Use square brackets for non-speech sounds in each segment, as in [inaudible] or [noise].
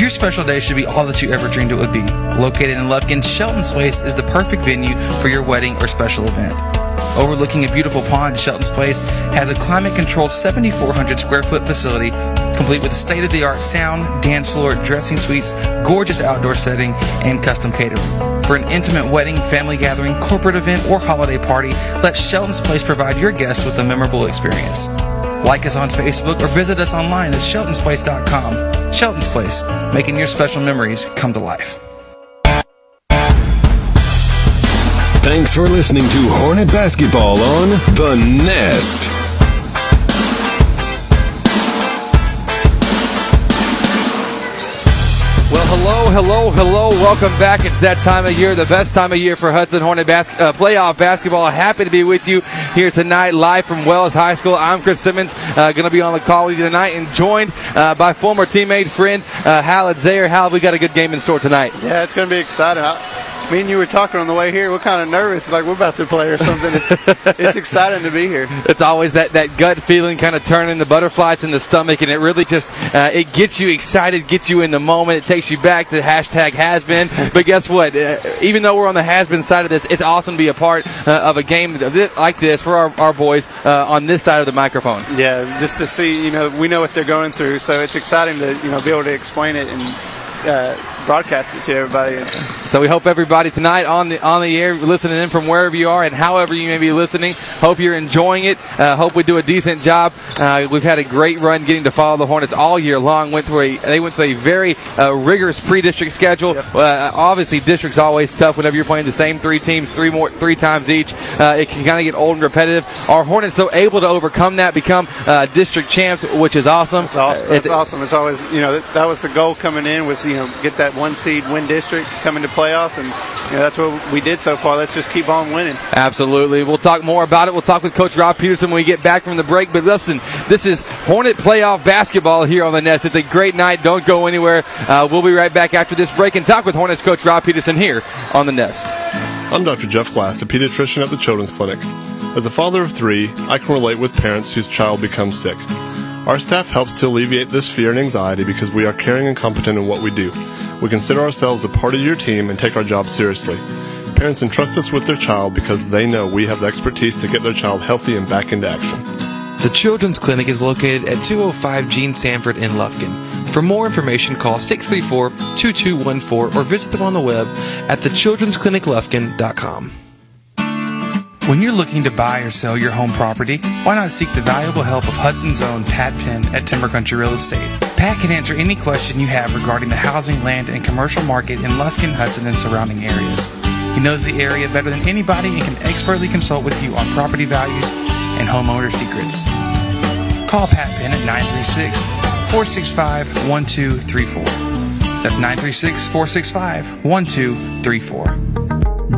Your special day should be all that you ever dreamed it would be. Located in Lufkin, Shelton's Place is the perfect venue for your wedding or special event. Overlooking a beautiful pond, Shelton's Place has a climate controlled 7,400 square foot facility complete with state of the art sound, dance floor, dressing suites, gorgeous outdoor setting, and custom catering. For an intimate wedding, family gathering, corporate event, or holiday party, let Shelton's Place provide your guests with a memorable experience. Like us on Facebook or visit us online at sheltonsplace.com. Shelton's Place, making your special memories come to life. Thanks for listening to Hornet Basketball on The Nest. Hello, hello, hello. Welcome back. It's that time of year, the best time of year for Hudson Hornet bas- uh, playoff basketball. Happy to be with you here tonight, live from Wells High School. I'm Chris Simmons, uh, going to be on the call with you tonight, and joined uh, by former teammate, friend uh, Zayer. Hal, we got a good game in store tonight. Yeah, it's going to be exciting. I, me and you were talking on the way here. We're kind of nervous, like we're about to play or something. It's, it's [laughs] exciting to be here. It's always that, that gut feeling, kind of turning the butterflies in the stomach, and it really just uh, it gets you excited, gets you in the moment. It takes you back to hashtag has been. [laughs] But guess what? Uh, even though we're on the has been side of this, it's awesome to be a part uh, of a game like this for our, our boys uh, on this side of the microphone. Yeah, just to see, you know, we know what they're going through, so it's exciting to you know be able to explain it and uh, broadcast it to everybody. So we hope everybody tonight on the on the air, listening in from wherever you are and however you may be listening, hope you're enjoying it. Uh, hope we do a decent job. Uh, we've had a great run getting to follow the Hornets all year long. Went through a they went through a very uh, rigorous pre-district schedule. Yep. Uh, obviously, district's always tough whenever you're playing the same three teams three more three times each. Uh, it can kind of get old and repetitive. Our Hornets though able to overcome that, become uh, district champs, which is awesome. It's awesome. It's, it's awesome. It's always you know that was the goal coming in was you know get that one seed win district come into playoffs, and you know, that's what we did so far. Let's just keep on winning. Absolutely. We'll talk more about it. We'll talk with Coach Rob Peterson when we get back from the break. But listen, this is Hornet playoff basketball here on the Nest. It's a great night. Don't go anywhere. Uh, we'll be right back after this break and talk with Hornets coach Rob Peterson here on the Nest. I'm Dr. Jeff Glass, a pediatrician at the Children's Clinic. As a father of three, I can relate with parents whose child becomes sick. Our staff helps to alleviate this fear and anxiety because we are caring and competent in what we do. We consider ourselves a part of your team and take our job seriously. Parents entrust us with their child because they know we have the expertise to get their child healthy and back into action. The Children's Clinic is located at 205 Gene Sanford in Lufkin. For more information, call 634 2214 or visit them on the web at thechildren'scliniclufkin.com. When you're looking to buy or sell your home property, why not seek the valuable help of Hudson's own Pat Penn at Timber Country Real Estate? Pat can answer any question you have regarding the housing, land, and commercial market in Lufkin, Hudson, and surrounding areas. He knows the area better than anybody and can expertly consult with you on property values and homeowner secrets. Call Pat Penn at 936 465 1234. That's 936 465 1234.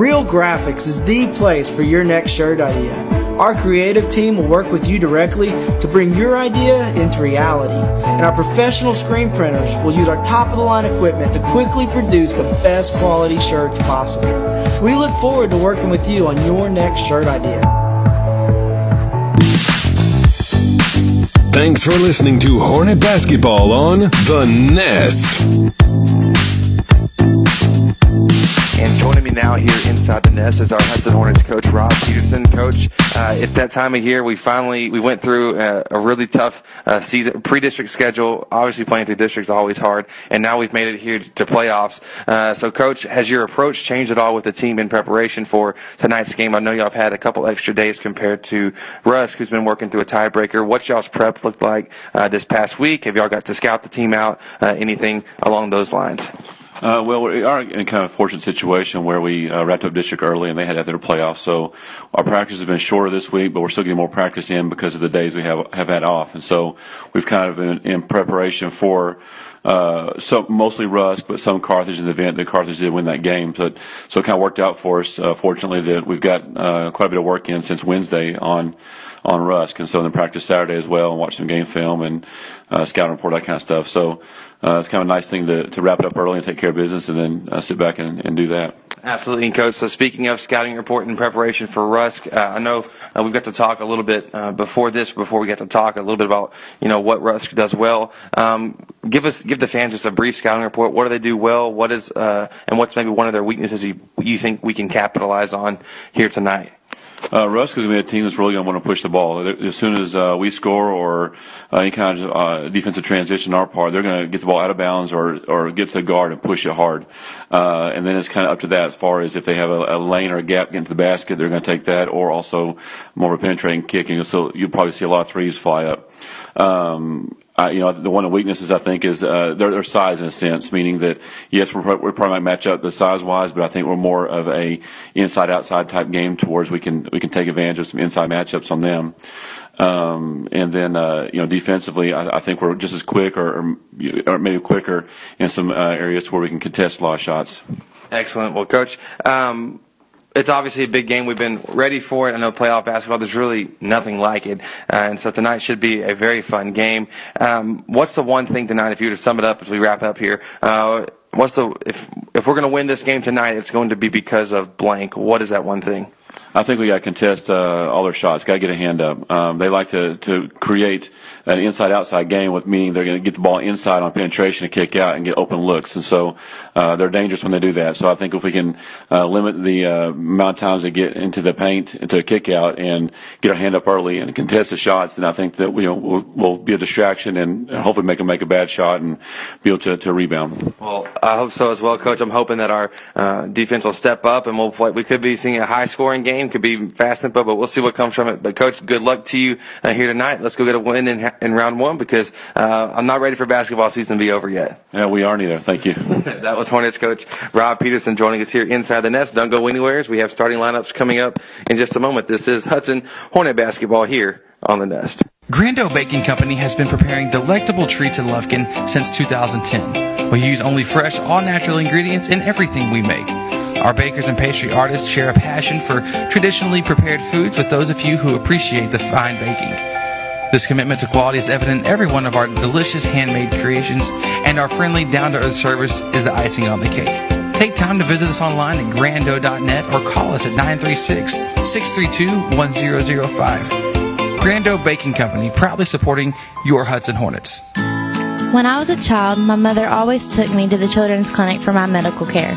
Real Graphics is the place for your next shirt idea. Our creative team will work with you directly to bring your idea into reality. And our professional screen printers will use our top of the line equipment to quickly produce the best quality shirts possible. We look forward to working with you on your next shirt idea. Thanks for listening to Hornet Basketball on The Nest. And joining me now here inside the nest is our Hudson Hornets coach Rob Peterson. Coach, uh, it's that time of year. We finally we went through a, a really tough uh, season pre-district schedule. Obviously, playing through districts is always hard, and now we've made it here to playoffs. Uh, so, coach, has your approach changed at all with the team in preparation for tonight's game? I know y'all have had a couple extra days compared to Rusk, who's been working through a tiebreaker. What's y'all's prep looked like uh, this past week? Have y'all got to scout the team out? Uh, anything along those lines? Uh, well, we are in kind of a fortunate situation where we uh, wrapped up district early and they had their playoffs. So our practice has been shorter this week, but we're still getting more practice in because of the days we have have had off. And so we've kind of been in preparation for uh, mostly Rusk, but some Carthage in the event that Carthage did win that game. So, so it kind of worked out for us. Uh, fortunately, that we've got uh, quite a bit of work in since Wednesday on on Rusk, and so then practice Saturday as well, and watch some game film and uh, scout report that kind of stuff. So uh, it's kind of a nice thing to, to wrap it up early and take care of business, and then uh, sit back and, and do that. Absolutely, and coach. So speaking of scouting report and preparation for Rusk, uh, I know uh, we've got to talk a little bit uh, before this, before we get to talk a little bit about you know what Rusk does well. Um, give us, give the fans just a brief scouting report. What do they do well? What is, uh, and what's maybe one of their weaknesses you, you think we can capitalize on here tonight? Uh, Rusk is going to be a team that's really going to want to push the ball. As soon as uh, we score or uh, any kind of uh, defensive transition on our part, they're going to get the ball out of bounds or, or get to the guard and push it hard. Uh, and then it's kind of up to that as far as if they have a, a lane or a gap getting to the basket, they're going to take that or also more of a penetrating kicking. So you'll probably see a lot of threes fly up. Um, I, you know, the one of the weaknesses I think is uh, their, their size in a sense, meaning that yes, we're, we probably might match up the size wise, but I think we're more of a inside outside type game towards we can we can take advantage of some inside matchups on them. Um, and then, uh, you know, defensively, I, I, think we're just as quick or, or maybe quicker in some uh, areas where we can contest of shots. Excellent. Well, coach, um, it's obviously a big game. We've been ready for it. I know playoff basketball, there's really nothing like it. Uh, and so tonight should be a very fun game. Um, what's the one thing tonight, if you were to sum it up as we wrap up here? Uh, what's the, if, if we're going to win this game tonight, it's going to be because of blank. What is that one thing? I think we got to contest uh, all their shots. Got to get a hand up. Um, they like to to create an inside outside game with meaning they're going to get the ball inside on penetration and kick out and get open looks, and so uh, they're dangerous when they do that. So I think if we can uh, limit the uh, amount of times they get into the paint into a kick out and get our hand up early and contest the shots, then I think that you know, we'll, we'll be a distraction and hopefully make them make a bad shot and be able to, to rebound. Well, I hope so as well, Coach. I'm hoping that our uh, defense will step up and we'll play. We could be seeing a high scoring game. Could be fast and but we'll see what comes from it. But Coach, good luck to you uh, here tonight. Let's go get a win in, in round one because uh, I'm not ready for basketball season to be over yet. Yeah, we aren't either. Thank you. [laughs] that was Hornets coach Rob Peterson joining us here inside the nest. Don't go anywhere. We have starting lineups coming up in just a moment. This is Hudson Hornet basketball here on the nest. Grando Baking Company has been preparing delectable treats in Lufkin since 2010. We use only fresh, all natural ingredients in everything we make. Our bakers and pastry artists share a passion for traditionally prepared foods with those of you who appreciate the fine baking. This commitment to quality is evident in every one of our delicious handmade creations, and our friendly, down to earth service is the icing on the cake. Take time to visit us online at grando.net or call us at 936 632 1005. Grando Baking Company, proudly supporting your Hudson Hornets. When I was a child, my mother always took me to the children's clinic for my medical care.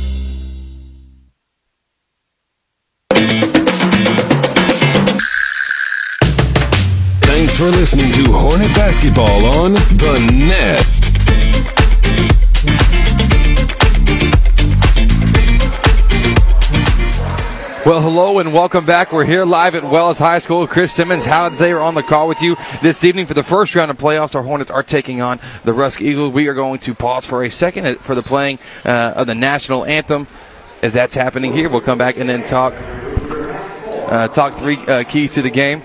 For listening to Hornet Basketball on The Nest. Well, hello and welcome back. We're here live at Wells High School. Chris Simmons, Howard Zayer on the call with you this evening for the first round of playoffs. Our Hornets are taking on the Rusk Eagles. We are going to pause for a second for the playing uh, of the national anthem. As that's happening here, we'll come back and then talk uh, talk three uh, keys to the game.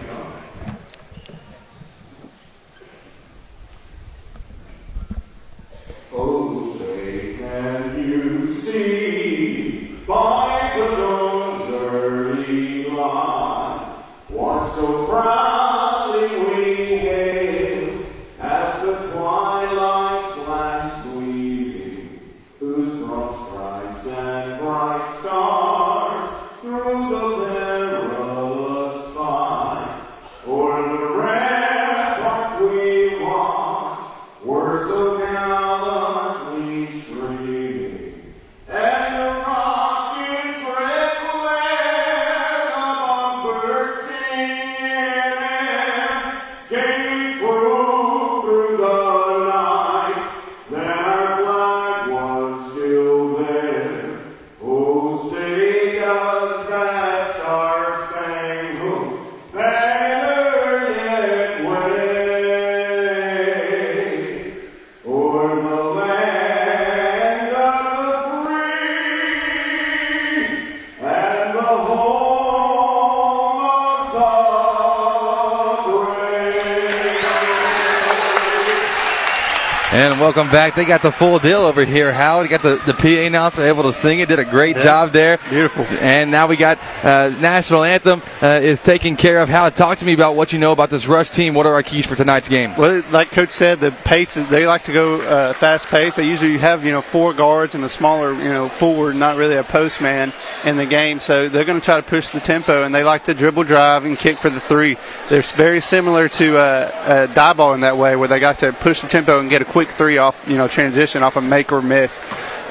Welcome back. They got the full deal over here, Howard. Got the, the PA announcer able to sing it. Did a great Yeah. job there. Beautiful. And now we got uh, national anthem uh, is taken care of. Howard, talk to me about what you know about this Rusk team. What are our keys for tonight's game? Well, like Coach said, the pace they like to go uh, fast pace. They usually have you know four guards and a smaller you know forward, not really a post man in the game. So they're going to try to push the tempo, and they like to dribble, drive, and kick for the three. They're very similar to uh, uh, Diboll in that way, where they got to push the tempo and get a quick three off you know transition off a make or miss.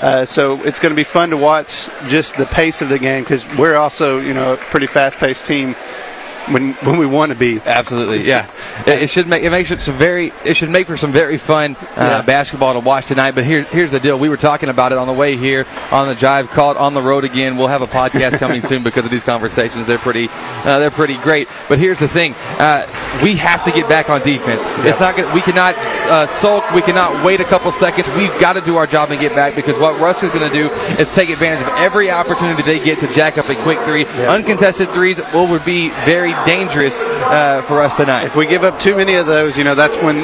Uh, so it's going to be fun to watch just the pace of the game because we're also you know a pretty fast paced team when when we want to be. Absolutely, yeah. It, it should make it makes it some very it should make for some very fun uh, Yeah. basketball to watch tonight. But here here's the deal. We were talking about it on the way here on the drive. caught on the road again. We'll have a podcast coming soon because of these conversations. They're pretty uh, they're pretty great. But here's the thing. Uh, we have to get back on defense. It's not we cannot uh, sulk. We cannot wait a couple seconds. We've got to do our job and get back because what Rusk is going to do is take advantage of every opportunity they get to jack up a quick three. Uncontested threes will would be very dangerous uh, for us tonight. If we give up too many of those, you know, that's when,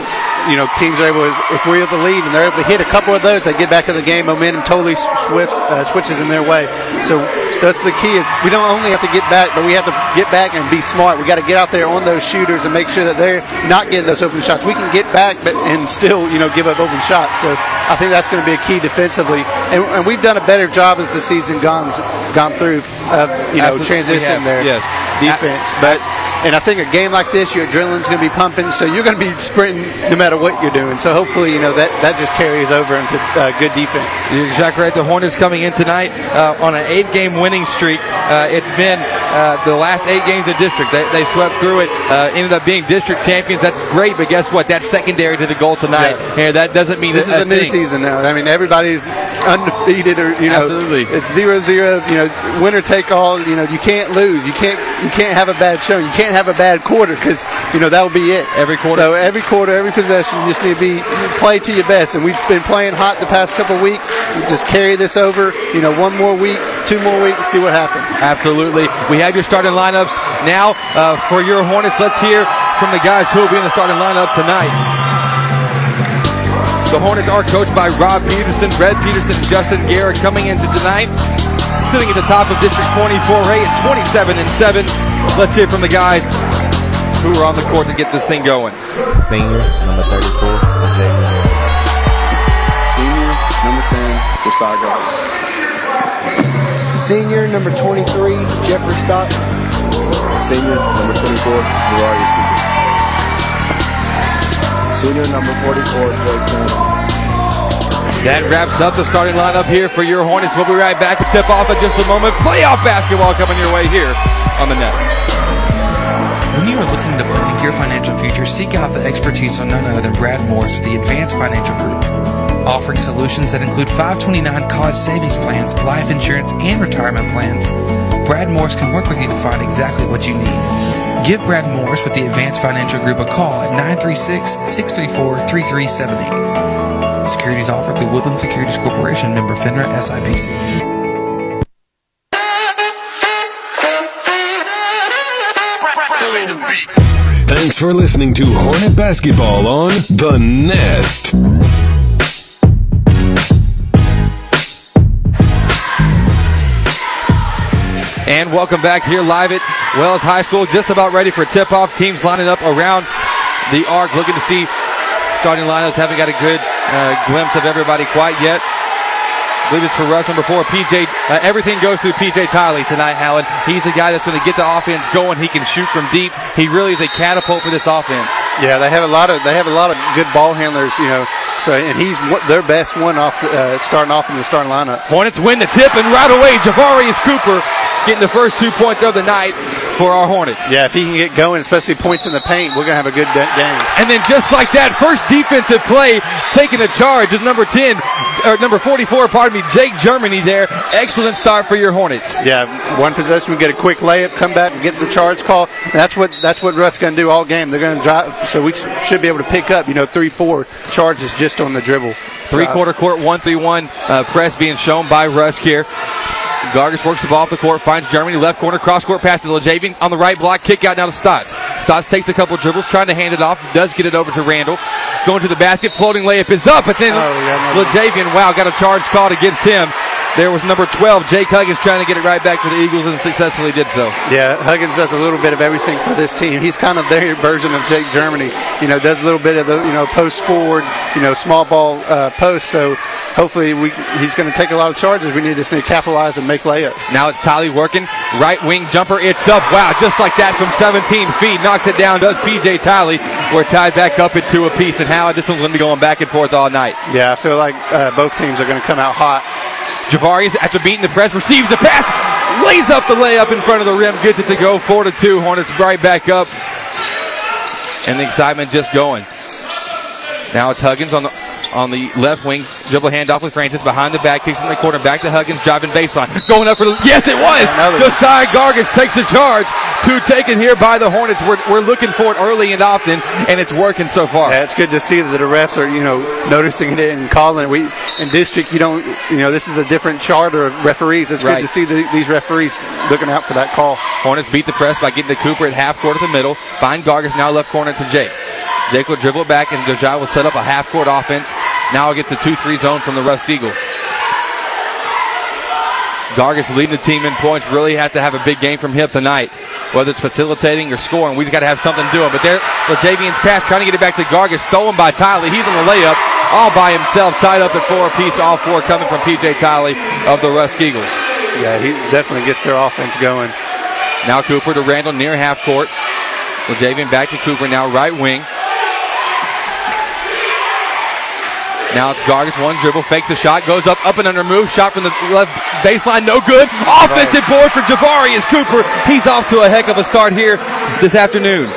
you know, teams are able. To, if we have the lead and they're able to hit a couple of those, they get back in the game. Momentum totally swifts, uh, switches in their way. So that's the key. Is we don't only have to get back, but we have to get back and be smart. We got to get out there on those shooters and make sure that they're not getting those open shots. We can get back, but and still, you know, give up open shots. So I think that's going to be a key defensively. And, and we've done a better job as the season gone gone through of you know Absolutely, transition there Yes. defense. But and I think a game like this, your adrenaline's going to be pumping, so you're going to be sprinting no matter what you're doing. So hopefully, you know that that just carries over into uh, good defense. You're exactly right. The Hornets coming in tonight uh, on an eight-game winning streak. Uh, it's been uh, the last eight games of district. They, they swept through it. Uh, ended up being district champions. That's great, but guess what? That's secondary to the goal tonight. Yeah. And that doesn't mean This is a new thing. season now. I mean, everybody's undefeated, or you know, Absolutely. it's zero zero. You know, winner take all. You know, you can't lose. You can't you can't have a bad show. You can't have a bad quarter because you know that will be it. Every quarter. So every quarter, every possession, you just need to be play to your best. And we've been playing hot the past couple weeks. You just carry this over. You know, one more week, two more weeks, and see what happens. Absolutely. We have your starting lineups now uh, for your Hornets. Let's hear from the guys who will be in the starting lineup tonight. The Hornets are coached by Rob Peterson, Brett Peterson, and Justin Garrett coming into tonight, sitting at the top of District 24A at 27 and 7. Let's hear from the guys who are on the court to get this thing going. Senior, number 34, Jamie Harris. Senior, number 10, Josiah Garland. Senior number 23, Jeffrey Stotts. Senior, number 24, Javarius Cooper. Senior number 44, Drake Campbell. That wraps up the starting lineup here for your Hornets. We'll be right back to tip off in just a moment. Playoff basketball coming your way here on the Nest. When you are looking to plan your financial future, seek out the expertise of none other than Brad Morris with the Advanced Financial Group. offering solutions that include 529 college savings plans, life insurance, and retirement plans. Brad Morris can work with you to find exactly what you need. Give Brad Morris with the Advanced Financial Group a call at 936 634 3378. Securities offered through Woodland Securities Corporation, member FINRA SIPC. Thanks for listening to Hornet Basketball on The Nest. And welcome back here live at Wells High School. Just about ready for tip off. Teams lining up around the arc, looking to see starting lineups. Haven't got a good uh, glimpse of everybody quite yet. I believe it's for Rusk number four, PJ. Uh, everything goes through PJ Tiley tonight, Howard. He's the guy that's going to get the offense going. He can shoot from deep. He really is a catapult for this offense. Yeah, they have a lot of they have a lot of good ball handlers, you know. So and he's their best one off the, uh, starting off in the starting lineup. Hornets win the tip, and right away, Javarius Cooper getting the first two points of the night for our Hornets. Yeah, if he can get going, especially points in the paint, we're gonna have a good game. And then just like that, first defensive play, taking a charge is number 10, or number 44, pardon me, Jake Germany there. Excellent start for your Hornets. Yeah, one possession, we get a quick layup, come back and get the charge call. That's what that's what Rusk going to do all game. They're going to drive, so we should be able to pick up, you know, three, four charges just on the dribble. Three quarter court, one three one uh, press being shown by Rusk here. Gargis works the ball off the court, finds Germany left corner, cross court pass to LeJavian on the right block, kick out now to Stotts. Stotts takes a couple dribbles, trying to hand it off, does get it over to Randall. Going to the basket, floating layup is up, but then oh, LeJavian, wow, got a charge called against him. There was number 12, Jake Huggins, trying to get it right back for the Eagles and successfully did so. Yeah, Huggins does a little bit of everything for this team. He's kind of their version of Jake Germany. You know, does a little bit of the you know post forward, you know, small ball uh, post. So hopefully we he's going to take a lot of charges. We need just need to capitalize and make layups. Now it's Tolly working. Right wing jumper. It's up. Wow, just like that from 17 feet. Knocks it down. Does PJ Tolly. We're tied back up at two apiece. And Howard, this one's going to be going back and forth all night. Yeah, I feel like uh, both teams are going to come out hot. Javarius, after beating the press, receives the pass, lays up the layup in front of the rim, gets it to go four to two. Hornets right back up, and the excitement just going. Now it's Huggins on the on the left wing, dribble handoff with Francis behind the back, kicks in the corner, back to Huggins, driving baseline, going up for the yes, it was. Josiah Gargis takes the charge. Two taken here by the Hornets. We're, we're looking for it early and often, and it's working so far. Yeah, it's good to see that the refs are, you know, noticing it and calling it. We in district, you don't, you know, this is a different charter of referees. It's Right. good to see the, these referees looking out for that call. Hornets beat the press by getting to Cooper at half court at the middle. Find Gargis now left corner to Jake. Jake will dribble back, and Josiah will set up a half court offense. Now I'll get the 2 3 zone from the Rusk Eagles. Gargis leading the team in points. Really have to have a big game from him tonight. Whether it's facilitating or scoring, we've got to have something to doing. But there, Javian's pass trying to get it back to Gargis, stolen by Tiley. He's on the layup, all by himself, tied up at four apiece. All four coming from PJ Tiley of the Rusk Eagles. Yeah, he definitely gets their offense going. Now Cooper to Randall near half court. Javian back to Cooper now right wing. Now it's Gargis, one dribble, fakes a shot, goes up, up and under move, shot from the left baseline, no good. Offensive board for Javarius Cooper. He's off to a heck of a start here this afternoon.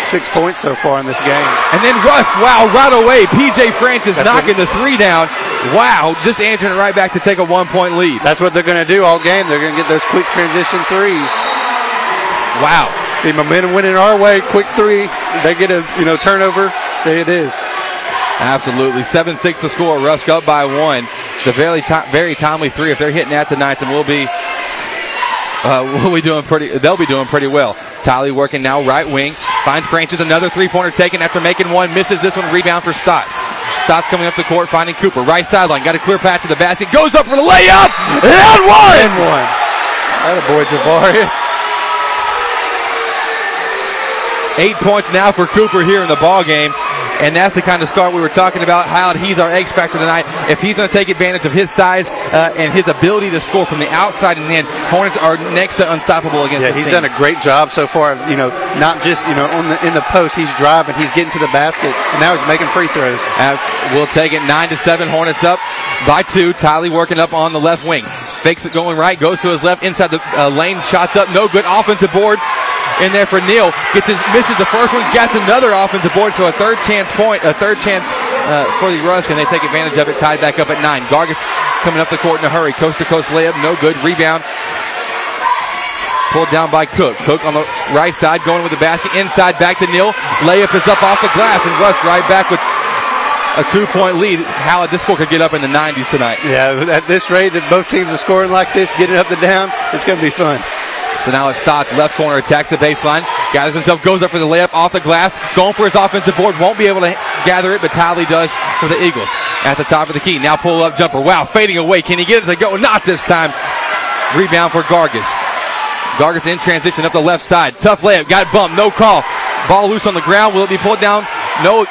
Six points so far in this game. And then Rusk, wow, right away, PJ Francis That's knocking the three down. Wow, just answering it right back to take a one point lead. That's what they're going to do all game. They're going to get those quick transition threes. Wow. See momentum winning our way. Quick three. They get a you know turnover. There it is. Absolutely. 7 6 to score. Rusk up by one. It's a very, very timely three. If they're hitting that tonight, then we'll be. Uh, [laughs] we'll be doing pretty. They'll be doing pretty well. Tiley working now right wing. Finds Francis another three pointer taken after making one. Misses this one. Rebound for Stotts. Stotts coming up the court, finding Cooper. Right sideline. Got a clear path to the basket. Goes up for the layup. And one. And one. That a boy Javarius. Eight points now for Cooper here in the ball game. And that's the kind of start we were talking about. How he's our X factor tonight. If he's going to take advantage of his size uh, and his ability to score from the outside and in, Hornets are next to unstoppable against. Yeah, he's team. done a great job so far. of, You know, not just you know on the in the post. He's driving. He's getting to the basket, and now he's making free throws. Uh, we'll take it nine to seven. Hornets up by two. Tiley working up on the left wing. Fakes it going right. Goes to his left inside the uh, lane. Shots up. No good. Offensive board in there for Neal. Gets his misses the first one. Gets another offensive board. So a third chance point. A third chance uh, for the Rusk, and they take advantage of it. Tied back up at nine. Gargis coming up the court in a hurry. Coast to coast layup, no good. Rebound pulled down by Cook. Cook on the right side, going with the basket. Inside, back to Neal. Layup is up off the glass, and Rusk right back with a two-point lead. How this score could get up in the 90s tonight. Yeah, at this rate, if both teams are scoring like this, getting up and down, it's going to be fun. So now it Stotts, left corner, attacks the baseline, gathers himself, goes up for the layup off the glass, going for his offensive board, won't be able to gather it, but Talley does for the Eagles. At the top of the key, now pull up jumper. Wow, fading away. Can he get it to go? Not this time. Rebound for Gargis. Gargis in transition up the left side. Tough layup, got bumped, no call. Ball loose on the ground. Will it be pulled down? No.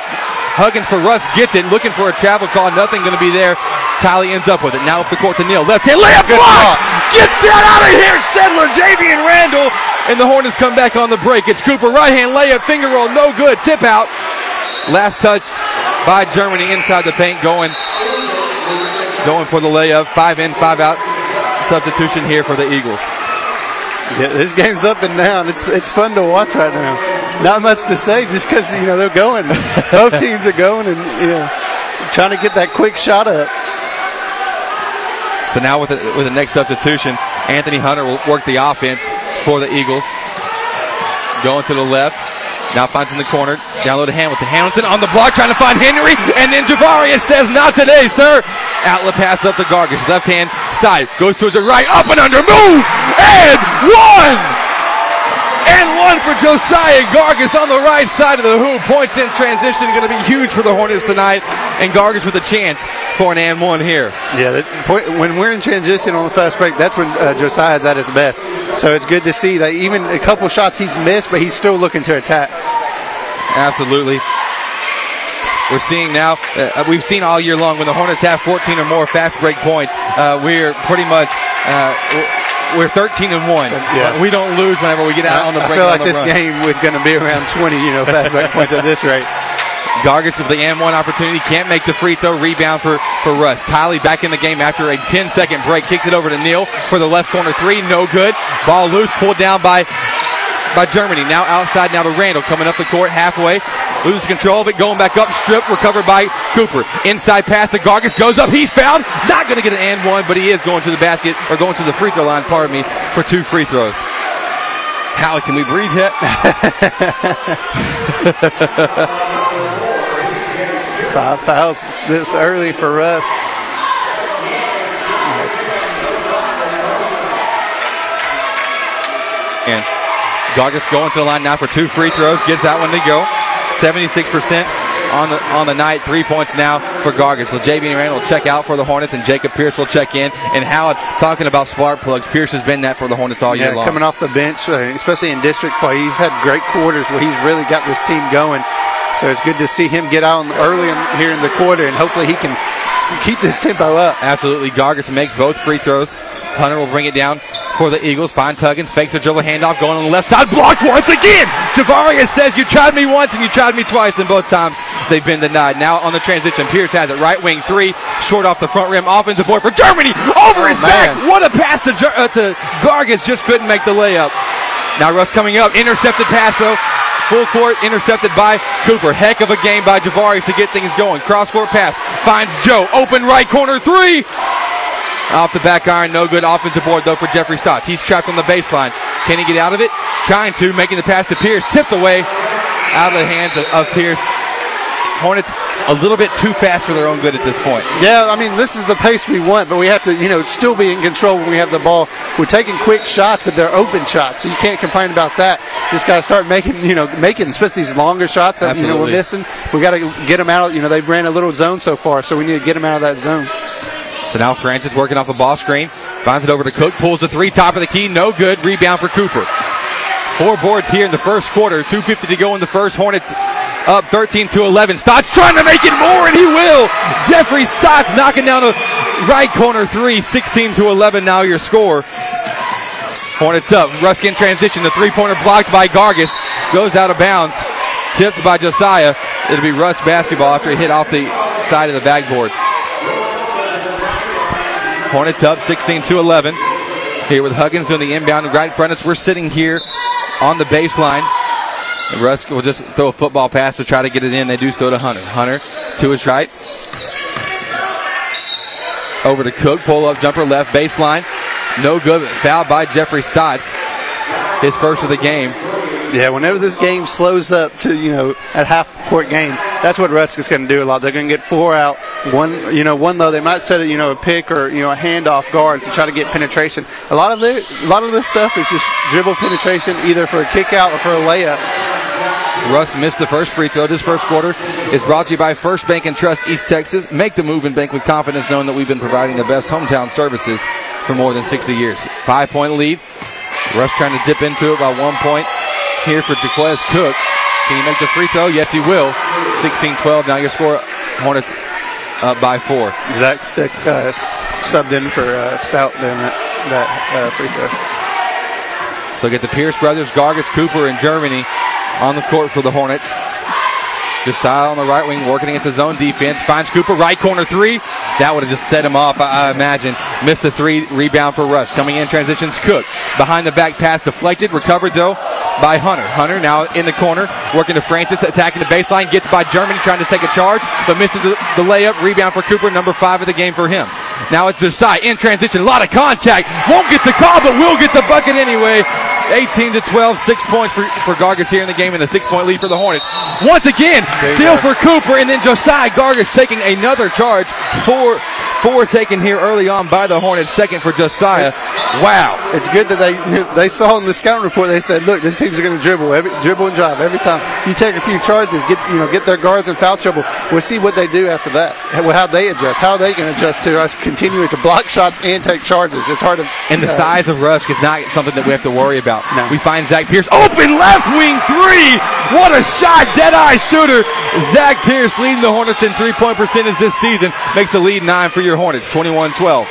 Huggins for Rusk gets it, looking for a travel call. Nothing going to be there. Talley ends up with it. Now up the court to Neal. Left hand layup Good block. Get that out of here, Sedler, Javian Randall. And the Hornets come back on the break. It's Cooper, right hand layup, finger roll, no good. Tip out. Last touch by Germany inside the paint, going, going for the layup. Five in, five out. Substitution here for the Eagles. Yeah, this game's up and down. It's it's fun to watch right now. Not much to say, just because you know they're going. [laughs] Both teams are going, and you know trying to get that quick shot up. So now with the, with the next substitution, Anthony Hunter will work the offense for the Eagles. Going to the left. Now finds in the corner. Down low to Hamilton. Hamilton on the block trying to find Henry. And then Javarius says, not today, sir. Outlet pass up to Gargis. Left hand side. Goes towards the right. Up and under. Move. And one. And one for Josiah Gargis on the right side of the hoop. Points in transition. Going to be huge for the Hornets tonight. And Gargis with a chance for an and one here. Yeah, that point, when we're in transition on the fast break, that's when uh, Josiah's at his best. So it's good to see that even a couple shots he's missed, but he's still looking to attack. Absolutely. We're seeing now, uh, we've seen all year long when the Hornets have 14 or more fast break points, uh, we're pretty much. Uh, we're 13 and 1. Yeah. We don't lose whenever we get out on the break. I feel like this run. game was going to be around 20, you know, fast break points at this rate. Gargis with the and one opportunity, can't make the free throw. Rebound for, for Rusk. Tiley back in the game after a 10 second break, kicks it over to Neal for the left corner three, no good. Ball loose, pulled down by by Germany. Now outside, now to Randall coming up the court halfway. Loses control of it, going back up, strip, recovered by Cooper. Inside pass to Gargis, goes up, he's found. Not going to get an and one, but he is going to the basket, or going to the free throw line, pardon me, for two free throws. Howie, can we breathe yet? [laughs] Five fouls this early for us. And Gargis going to the line now for two free throws, gets that one to go. 76% on the on the night. Three points now for Gargis. So JV Randall will check out for the Hornets, and Jacob Pierce will check in. And how it's talking about spark plugs, Pierce has been that for the Hornets all year Yeah, long. coming off the bench, uh, especially in district play, he's had great quarters where he's really got this team going. So it's good to see him get out early in, here in the quarter, and hopefully he can keep this tempo up. Absolutely. Gargis makes both free throws. Hunter will bring it down for the Eagles. Finds Huggins fakes a dribble handoff, going on the left side, blocked once again. Javarius says, You tried me once and you tried me twice, and both times they've been denied. Now on the transition, Pierce has it. Right wing three, short off the front rim. Offensive board for Germany. Over his back. man. What a pass to, uh, to Gargis. Just couldn't make the layup. Now Rusk coming up. Intercepted pass, though. Full court intercepted by Cooper. Heck of a game by Javarius to get things going. Cross court pass finds Joe. Open right corner three. Off the back iron, no good offensive board though for Jeffrey Stotts. He's trapped on the baseline. Can he get out of it? Trying to, making the pass to Pierce. Tipped away out of the hands of, of Pierce. Hornets a little bit too fast for their own good at this point. Yeah, I mean, this is the pace we want, but we have to, you know, still be in control when we have the ball. We're taking quick shots, but they're open shots, so you can't complain about that. Just got to start making, you know, making, especially these longer shots that you know we're missing. We got to get them out. You know, they've ran a little zone so far, so we need to get them out of that zone. So now Francis working off the ball screen. Finds it over to Cook. Pulls the three, top of the key. No good. Rebound for Cooper. Four boards here in the first quarter. 2.50 to go in the first. Hornets up 13 to 11. Stotts trying to make it more, and he will. Jeffrey Stotts knocking down a right corner three. 16 to 11 now your score. Hornets up. Rusk in transition. The three pointer blocked by Gargis. Goes out of bounds. Tipped by Josiah. It'll be Rusk basketball after he hit off the side of the backboard. Hornets up 16 to 11. Here with Huggins doing the inbound right in front of us. We're sitting here on the baseline Rusk will just throw a football pass to try to get it in. They do so to Hunter. Hunter to his right. Over to Cook. Pull up jumper left baseline. No good. Fouled by Jeffrey Stotts. His first of the game. Yeah, whenever this game slows up to you know at half court game, that's what Rusk is going to do a lot. They're going to get four out, one you know one low. They might set a you know a pick or you know a handoff guard to try to get penetration. A lot of the a lot of this stuff is just dribble penetration, either for a kick out or for a layup. Rusk missed the first free throw. This first quarter is brought to you by First Bank and Trust East Texas. Make the move and bank with confidence, knowing that we've been providing the best hometown services for more than 60 years. Five point lead. Rusk trying to dip into it by one point here for Jaquez Cook. Can he make the free throw? Yes, he will. 16 12. Now your score, Hornets up by four. Zach Stick uh, subbed in for uh, Stotts doing that, that uh, free throw. So get the Pierce brothers, Gargus, Cooper, and Germany on the court for the Hornets. Josiah on the right wing working against the zone defense. Finds Cooper, right corner three. That would have just set him off, I, I imagine. Missed the three, rebound for Rusk. Coming in, transitions Cook. Behind the back pass deflected, recovered though by Hunter. Hunter now in the corner, working to Francis, attacking the baseline, gets by Germany, trying to take a charge, but misses the, the layup. Rebound for Cooper, number five of the game for him. Now it's Josiah in transition, a lot of contact. Won't get the call, but will get the bucket anyway. 18 to 12, six points for, for Gargas here in the game, and a six point lead for the Hornets. Once again, still for Cooper, and then Josiah Gargas taking another charge. Four, four taken here early on by the Hornets, second for Josiah. Wow. It's good that they [laughs] they saw in the scouting report. They said, "Look, this team's going to dribble, every, dribble and drive every time. You take a few charges, get you know get their guards in foul trouble. We'll see what they do after that. How how they adjust. How they can adjust to us continuing to block shots and take charges. It's hard to And the uh, size of Rusk is not something that we have to worry about. We find Zach Pierce open left wing three. What a shot, dead eye shooter. Zach Pierce leading the Hornets in three point percentage this season makes the lead nine for your Hornets, 21 12.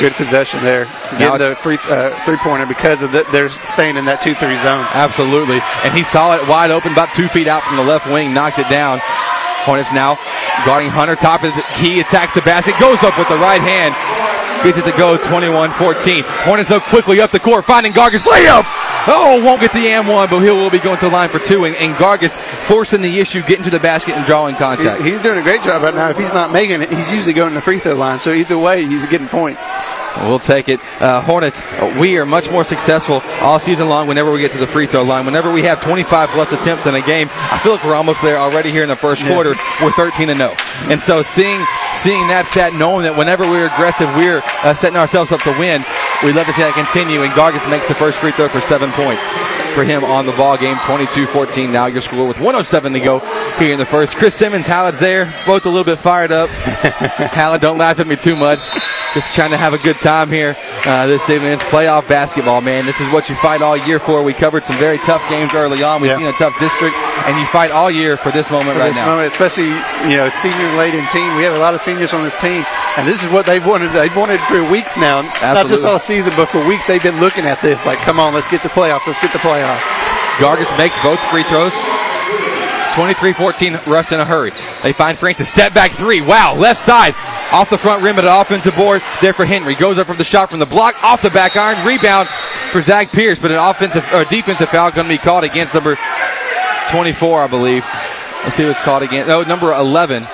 Good possession there. Getting the free uh, three pointer because of the, they're staying in that two three zone. Absolutely. And he saw it wide open, about two feet out from the left wing, knocked it down. Hornets now guarding Hunter, top of the key, attacks the basket, goes up with the right hand, gets it to go 21 14. Hornets though quickly up the court, finding Gargas layup. Oh, won't get the and one, but he will be going to the line for two. And, and Gargas forcing the issue, getting to the basket and drawing contact. He- he's doing a great job right now. If he's not making it, he's usually going to the free throw line. So either way, he's getting points. We'll take it. Uh, Hornets, we are much more successful all season long whenever we get to the free throw line. Whenever we have 25 plus attempts in a game, I feel like we're almost there already here in the first Yeah. quarter. We're 13 and 0. And so seeing seeing that stat, knowing that whenever we're aggressive, we're uh, setting ourselves up to win, we'd love to see that continue. And Gargas makes the first free throw for seven points for him on the ball game 22-14 now your score with 107 to go here in the first chris simmons hallett's there both a little bit fired up [laughs] hallett don't laugh at me too much just trying to have a good time here uh, this evening it's playoff basketball man this is what you fight all year for we covered some very tough games early on we've seen a tough district and you fight all year for this moment for right this now moment, especially you know senior laden team. We have a lot of seniors on this team, and this is what they've wanted. They've wanted for weeks now, not just all season, but for weeks they've been looking at this. Like, come on, let's get to playoffs. Let's get to playoffs. Gargas makes both free throws. 23-14, Rusk in a hurry. They find Frank to Step back three. Wow, left side. Off the front rim of the offensive board. There for Henry. Goes up from the shot from the block. Off the back iron. Rebound for Zach Pierce. But an offensive or defensive foul going to be called against number 24, I believe. Let's see what's called again. No, number 11.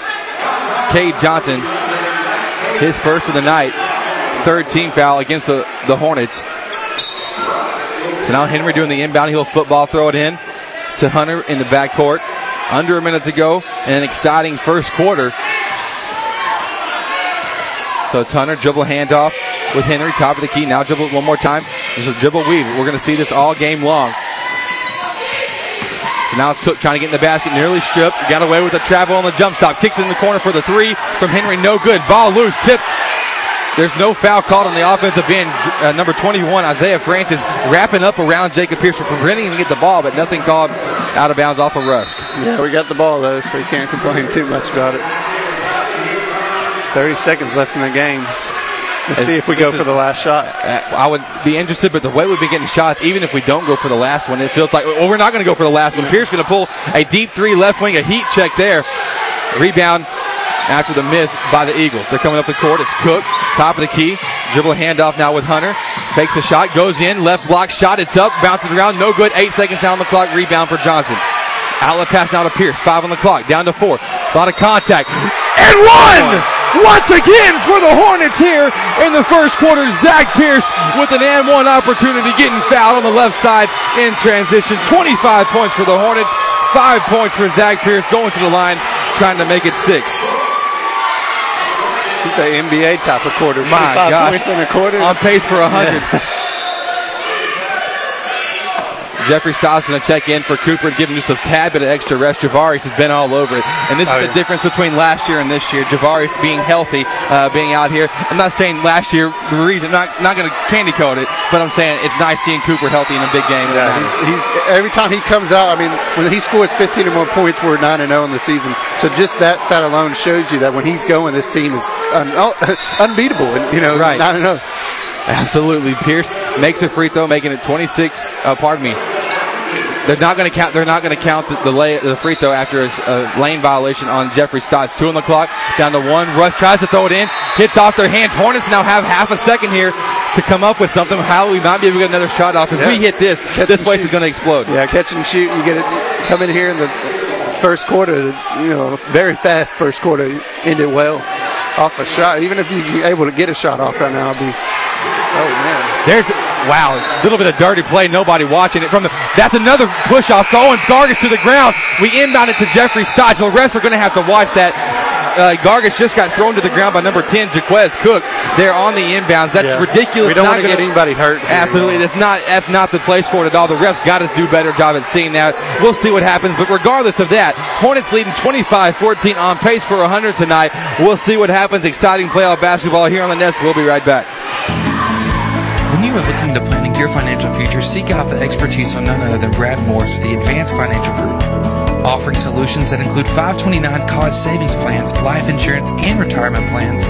Cade Johnson. His first of the night. Third team foul against the, the Hornets. So now Henry doing the inbound heel football, throw it in to Hunter in the backcourt. Under a minute to go, and an exciting first quarter. So it's Hunter, dribble handoff with Henry, top of the key. Now dribble one more time. There's a dribble weave. We're going to see this all game long. So now it's Cook trying to get in the basket, nearly stripped. Got away with the travel on the jump stop. Kicks it in the corner for the three from Henry, no good. Ball loose, tip there's no foul called on the offensive end. Uh, number 21, Isaiah Francis, wrapping up around Jacob Pierce for preventing him to get the ball, but nothing called out of bounds off of Rusk. Yeah, we got the ball though, so you can't complain too much about it. 30 seconds left in the game. Let's see if we go is- for the last shot. Uh, I would be interested, but the way we've been getting shots, even if we don't go for the last one, it feels like, well, we're not going to go for the last one. Pierce going to pull a deep three left wing, a heat check there. Rebound after the miss by the Eagles. They're coming up the court. It's Cook, top of the key. Dribble handoff now with Hunter. Takes the shot, goes in, left block shot, it's up, bounces around, no good. Eight seconds down the clock, rebound for Johnson. Outlet pass now to Pierce, five on the clock, down to four. A lot of contact. And one! Once again for the Hornets here in the first quarter. Zach Pierce with an and one opportunity getting fouled on the left side in transition. 25 points for the Hornets, five points for Zach Pierce going to the line, trying to make it six. It's an NBA type of quarter. My 25 gosh. points in a quarter. On pace for 100. [laughs] Jeffrey Stotts going to check in for Cooper, and give him just a tad bit of extra rest. Javarius has been all over it. And this Oh, is yeah. the difference between last year and this year. Javarius being healthy, uh, being out here. I'm not saying last year, the reason, not, not going to candy coat it, but I'm saying it's nice seeing Cooper healthy in a big game. Yeah, he's, he's every time he comes out. I mean, when he scores 15 or more points, we're nine and zero in the season. So just that stat alone shows you that when he's going, this team is un, [laughs] unbeatable. And you know, Right. nine and zero. Absolutely. Pierce makes a free throw, making it 26. Uh, pardon me. They're not going to count. They're not going to count the, the, lay, the free throw after a, a lane violation on Jeffrey Stotts. Two on the clock, down to one. Rusk tries to throw it in, hits off their hands. Hornets now have half a second here to come up with something. How we might be able to get another shot off. If Yeah. we hit this, Catch this place is going to explode. Yeah, catch and shoot. You get it. Come in here in the first quarter. You know, very fast first quarter. Ended well off a shot. Even if you're able to get a shot off right now, I'll be. Oh man. There's wow, a little bit of dirty play. Nobody watching it from the. That's another push off. Throwing Gargis to the ground. We inbound it to Jeffrey Stotts. The refs are going to have to watch that. Uh, Gargis just got thrown to the ground by number 10, Jaquez Cook. They're on the inbounds. That's Yeah. ridiculous. We don't Not want to get anybody hurt. Absolutely, that's not that's not the place for it at all. The refs got to do a better job at seeing that. We'll see what happens, but regardless of that, Hornets leading 25-14 on pace for 100 tonight. We'll see what happens. Exciting playoff basketball here on the Nest. We'll be right back. When you are looking to planning your financial future, seek out the expertise of none other than Brad Morris with the Advanced Financial Group. Offering solutions that include 529 college savings plans, life insurance, and retirement plans,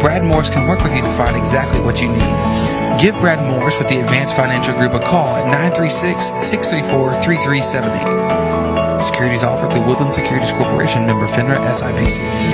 Brad Morris can work with you to find exactly what you need. Give Brad Morris with the Advanced Financial Group a call at 936 634 3378. Securities offered through Woodland Securities Corporation, member FINRA SIPC.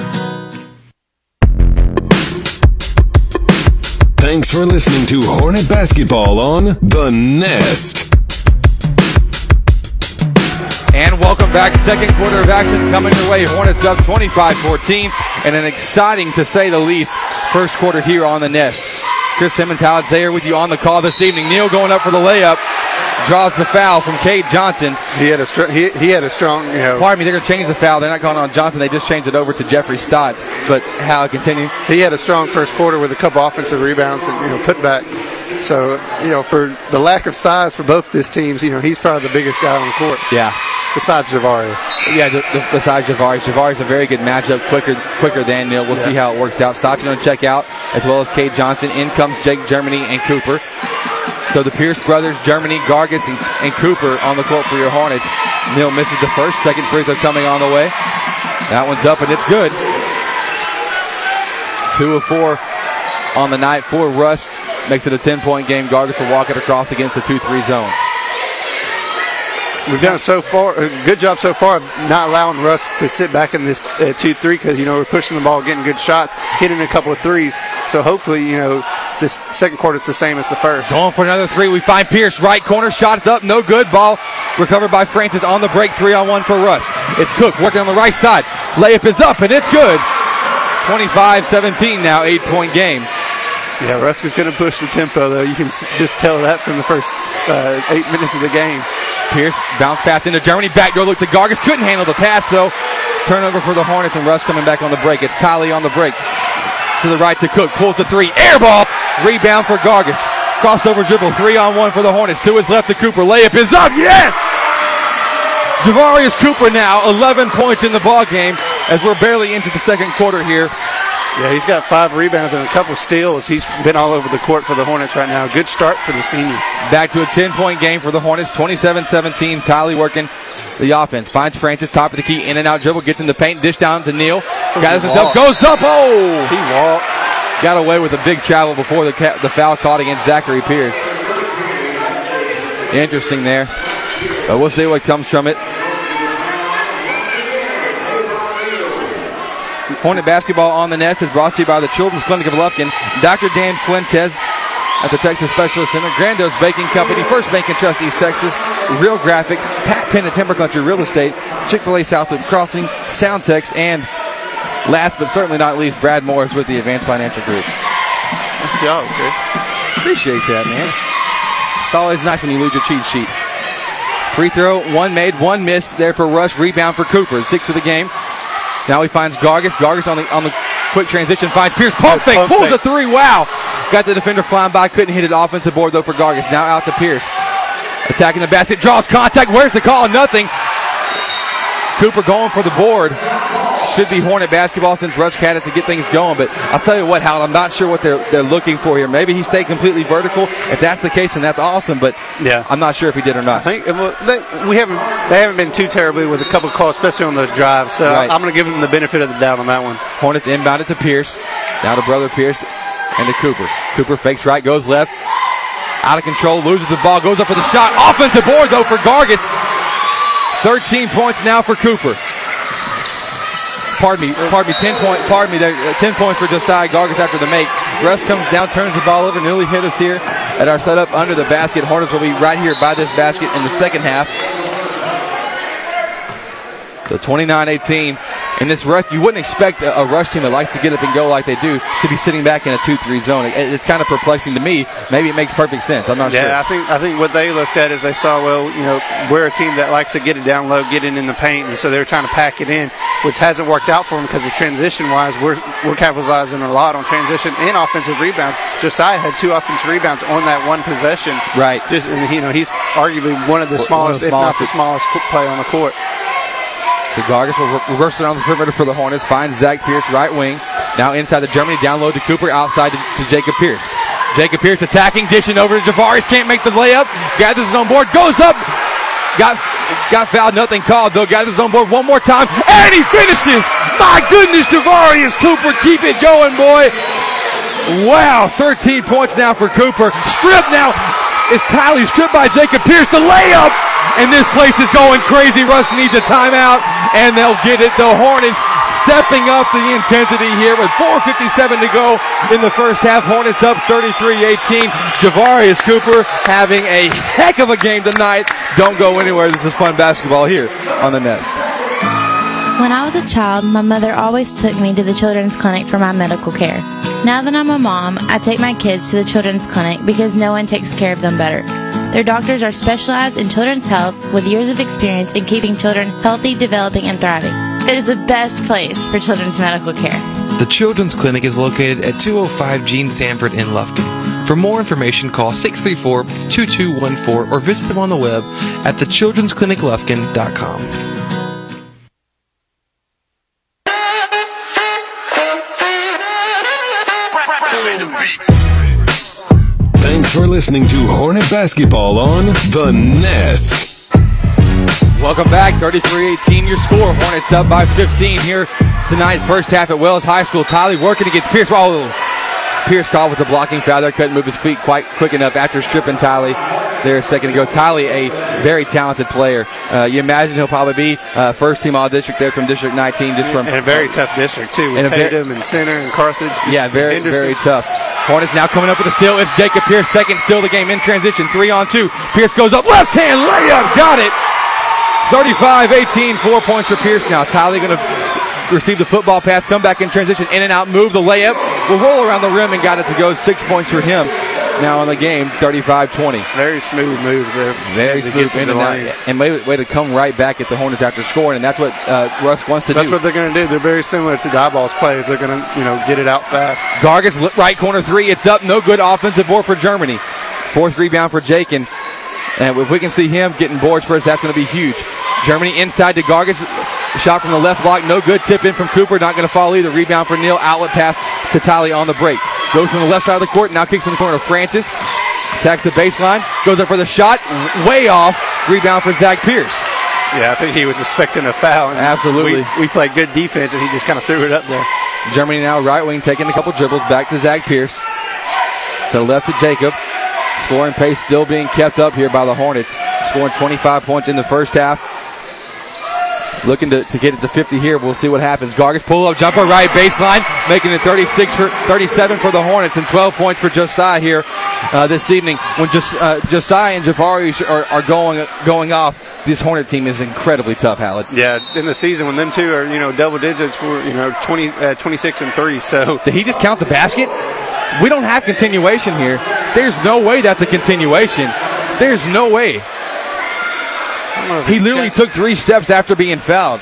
Thanks for listening to Hornet Basketball on The Nest. And welcome back. Second quarter of action coming your way. Hornets up 25-14 and an exciting, to say the least, first quarter here on the Nest. Chris Simmons, Howard Zayer with you on the call this evening. Neal going up for the layup. Draws the foul from Cade Johnson. He had a str- he, he had a strong you know. Pardon me, they're going to change the foul. They're not calling on Johnson. They just changed it over to Jeffrey Stotts. But how continue? He had a strong first quarter with a couple offensive rebounds and you know putbacks. So you know for the lack of size for both these teams, you know he's probably the biggest guy on the court. Yeah. Besides Javarius. Yeah, the, the, besides Javarius. Javarius a very good matchup, quicker quicker than Neal. We'll Yeah. see how it works out. Stotts going to check out, as well as Cade Johnson. In comes Jake Germany and Cooper. So the Pierce brothers, Germany, Gargis, and, and Cooper on the court for your Hornets. Neal misses the first, second free throw coming on the way. That one's up and it's good. Two of four on the night for Rusk. Makes it a 10 point game. Gargis will walk it across against the 2 3 zone. We've done it so far. Good job so far not allowing Rusk to sit back in this uh, two three because you know we're pushing the ball, getting good shots, hitting a couple of threes. So hopefully you know this second quarter is the same as the first. Going for another three. We find Pierce, right corner, shot up, no good. Ball recovered by Francis on the break, three on one for Rusk. It's Cook working on the right side. Layup is up, and it's good. 25 17 now, eight point game. Yeah, Rusk is going to push the tempo though. You can just tell that from the first uh, eight minutes of the game. Pierce bounce pass into Germany. Backdoor look to Gargis. Couldn't handle the pass though. Turnover for the Hornets and Rusk coming back on the break. It's Tiley on the break. To the right to Cook. Pulls the three. Air ball. Rebound for Gargis. Crossover dribble. Three on one for the Hornets. To his left to Cooper. Layup is up. Yes! Javarius Cooper now 11 points in the ball game as we're barely into the second quarter here Yeah, he's got five rebounds and a couple steals. He's been all over the court for the Hornets right now. Good start for the senior. Back to a 10 point game for the Hornets, 27 17. Tiley working the offense. Finds Francis, top of the key, in and out dribble, gets in the paint, dish down to Neal. Gathers himself, goes up, oh! He walked. Got away with a big travel before the, ca- the foul caught against Zachary Pierce. Interesting there. But we'll see what comes from it. Hornet basketball on the nest is brought to you by the Children's Clinic of Lufkin, Dr. Dan Fuentes at the Texas Specialist Center, Grandos Baking Company, First Bank and Trust East Texas, Real Graphics, Pat Penn and Timber Country Real Estate, Chick-fil-A South Loop Crossing, Soundtex, and last but certainly not least, Brad Morris with the Advanced Financial Group. Nice job, Chris. Appreciate that, man. It's always nice when you lose your cheat sheet. Free throw, one made, one missed there for Rusk. Rebound for Cooper, six of the game. Now he finds Gargis. Gargis on the on the quick transition finds Pierce. Pump fake, pulls fake. a three. Wow. Got the defender flying by, couldn't hit it. Offensive board though for Gargis. Now out to Pierce. Attacking the basket, draws contact. Where's the call? Nothing. Cooper going for the board. Should be Hornet basketball since Rusk had it to get things going. But I'll tell you what, Howard, I'm not sure what they're they're looking for here. Maybe he stayed completely vertical. If that's the case, then that's awesome. But Yeah. I'm not sure if he did or not. I think well, they, we haven't they haven't been too terribly with a couple calls, especially on those drives. So Right. I'm going to give them the benefit of the doubt on that one. Hornets inbound inbounded to Pierce. Now to brother Pierce and to Cooper. Cooper fakes right, goes left. Out of control, loses the ball, goes up for the shot. Offensive board though for Gargis. 13 points now for Cooper. Pardon me, pardon me, 10 point, pardon me, there, uh, 10 points for Josiah Gargis after the make. Rusk comes down, turns the ball over, nearly hit us here at our setup under the basket. Hornets will be right here by this basket in the second half. So 29-18. In this rush, you wouldn't expect a, a Rusk team that likes to get up and go like they do to be sitting back in a 2-3 zone. It- it's kind of perplexing to me. Maybe it makes perfect sense. I'm not yeah, sure. Yeah, I think I think what they looked at is they saw well, you know, we're a team that likes to get it down low, get it in the paint, and so they were trying to pack it in, which hasn't worked out for them because the transition wise, we're we're capitalizing a lot on transition and offensive rebounds. Josiah had two offensive rebounds on that one possession. Right. Just and, you know, he's arguably one of the One of smallest if not the smallest. smallest player on the court. So Gargis will re- reverse around the perimeter for the Hornets. Finds Zach Pierce right wing. Now inside the Germany. Down low to Cooper. Outside to, to Jacob Pierce. Jacob Pierce attacking. Dishing over to Javarius. Can't make the layup. Gathers it on board. Goes up. Got got fouled. Nothing called though. Gathers it on board one more time. And he finishes. My goodness, Javarius Cooper. Keep it going, boy. Wow, 13 points now for Cooper. Strip now. It's Tiley stripped by Jacob Pierce. The layup. And this place is going crazy. Rusk needs a timeout, and they'll get it. The Hornets stepping up the intensity here with 4.57 to go in the first half. Hornets up 33-18. Javarius Cooper having a heck of a game tonight. Don't go anywhere. This is fun basketball here on the Nest. When I was a child, my mother always took me to the children's clinic for my medical care. Now that I'm a mom, I take my kids to the children's clinic because no one takes care of them better. Their doctors are specialized in children's health with years of experience in keeping children healthy, developing, and thriving. It is the best place for children's medical care. The Children's Clinic is located at 205 Gene Sanford in Lufkin. For more information, call 634 2214 or visit them on the web at thechildren'scliniclufkin.com. listening to Hornet Basketball on The Nest. Welcome back. 33-18 your score. Hornets up by 15 here tonight. First half at Wells High School. Tiley working against Pierce. Oh, Pierce called with the blocking foul there. Couldn't move his feet quite quick enough after stripping Tiley there a second ago. Tiley, a very talented player. Uh, you imagine he'll probably be uh, first team all district there from District 19 just from And a very tough district too, And a very- Tatum and Center and Carthage. yeah, very, Henderson. very tough. Hornets now coming up with a steal. It's Jacob Pierce, second steal of the game in transition. Three on two. Pierce goes up, left hand layup, got it. 35-18, four points for Pierce now. Tyler going to receive the football pass, come back in transition, in and out, move the layup. Will roll around the rim and got it to go. Six points for him now in the game, 35-20. Very smooth move there. Very smooth in the and lane. out. And way, way to come right back at the Hornets after scoring, and that's what uh, Rusk wants to That's do. That's what they're going to do. They're very similar to the eyeballs plays. They're going to, you know, get it out fast. Gargis right corner three. It's up. No good offensive board for Germany. Fourth rebound for Jake. And, if we can see him getting boards for us, that's going to be huge. Germany inside to Gargis. Shot from the left block, no good. Tip in from Cooper, not going to fall either. Rebound for Neal. Outlet pass to Talley on the break. Goes from the left side of the court, now kicks in the corner of Francis. Attacks the baseline, goes up for the shot, way off. Rebound for Zach Pierce. Yeah, I think he was expecting a foul. and Absolutely. We, we played good defense, and he just kind of threw it up there. Germany now right wing taking a couple dribbles back to Zach Pierce. To the left to Jacob. Scoring pace still being kept up here by the Hornets. Scoring 25 points in the first half. Looking to, to get it to 50 here. We'll see what happens. Gargis pull up jumper right baseline, making it 36 for 37 for the Hornets and 12 points for Josiah here uh, this evening. When Jos, uh, Josiah and Jabari are, are going going off, this Hornet team is incredibly tough, Hallett. Yeah, in the season when them two are you know double digits, we're you know 20, uh, 26 and three. So Did he just count the basket? We don't have continuation here. There's no way that's a continuation. There's no way. He literally took three steps after being fouled.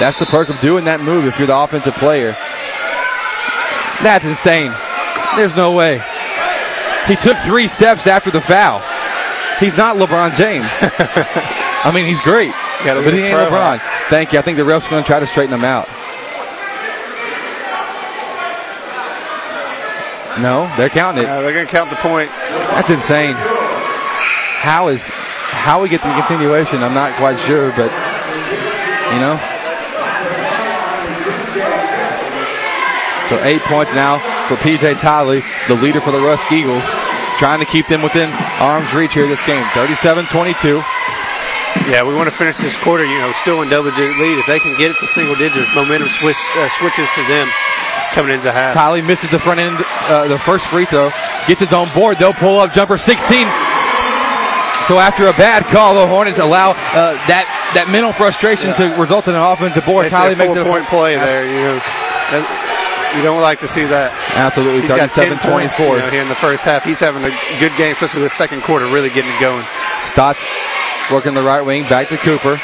That's the perk of doing that move if you're the offensive player. That's insane. There's no way. He took three steps after the foul. He's not LeBron James. [laughs] I mean, he's great, but he ain't LeBron. Thank you. I think the ref's going to try to straighten him out. No, they're counting it. uh, they're going to count the point. That's insane. How is how we get the continuation? I'm not quite sure, but you know. So eight points now for PJ Tiley, the leader for the Rusk Eagles, trying to keep them within arm's reach here this game. 37-22. Yeah, we want to finish this quarter, you know, still in double digit lead. If they can get it to single digits, momentum switch, uh, switches to them coming into half. Tiley misses the front end, uh, the first free throw, gets his own board. They'll pull up jumper 16. So after a bad call, the Hornets allow uh, that that mental frustration to result in an offensive board. It's a makes a four-point play there. You That- you don't like to see that. Absolutely, He's got 10 points, you know, here in the first half. He's having a good game, especially the second quarter, really getting it going. Stotts working the right wing, back to Cooper.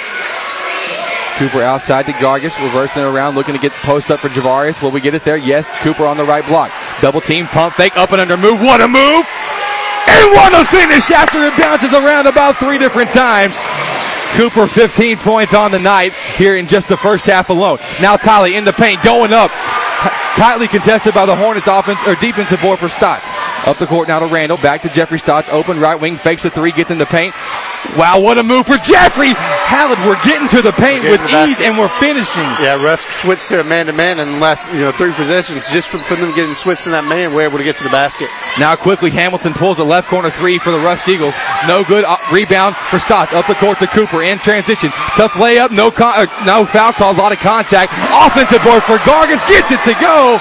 Cooper outside to Gargis, reversing around, looking to get post up for Javarius. Will we get it there? Yes. Cooper on the right block. Double team, pump fake, up and under move. What a move! And what a finish after it bounces around about three different times. Cooper 15 points on the night here in just the first half alone. Now Tiley in the paint, going up. Tightly contested by the Hornets offense or defensive board for Stotts. Up the court now to Randall. Back to Jeffrey Stotts. Open right wing. Fakes the three. Gets in the paint. Wow, what a move for Jeffrey. Hallett, we're getting to the paint with the ease and we're finishing. Yeah, Rusk switched to a man to man in the last you know three possessions. Just for, for them getting switched to that man, we're able to get to the basket. Now quickly, Hamilton pulls a left corner three for the Rusk Eagles. No good uh, rebound for Stotts. Up the court to Cooper in transition. Tough layup. No con- uh, no foul call. A lot of contact. Offensive board for Gargis. Gets it to go.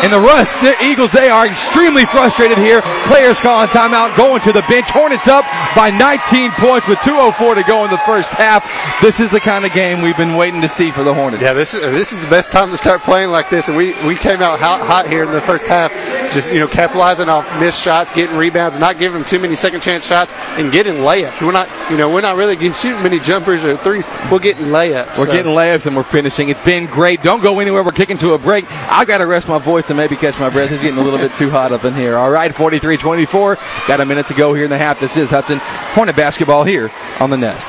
And the Rusk, the Eagles, they are extremely frustrated here. Players calling timeout, going to the bench. Hornets up by 19 points with 2.04 to go in the first half. This is the kind of game we've been waiting to see for the Hornets. Yeah, this is this is the best time to start playing like this, and we, we came out hot, hot here in the first half, just you know capitalizing off missed shots, getting rebounds, not giving them too many second chance shots, and getting layups. We're not you know we're not really shooting many jumpers or threes. We're getting layups. We're So- getting layups and we're finishing. It's been great. Don't go anywhere. We're kicking to a break. I've got to rest my voice and maybe catch my breath. It's getting a little bit too hot up in here. All right, 43 24. Got a minute to go here in the half. This is Hudson Hornet basketball here on the Nest.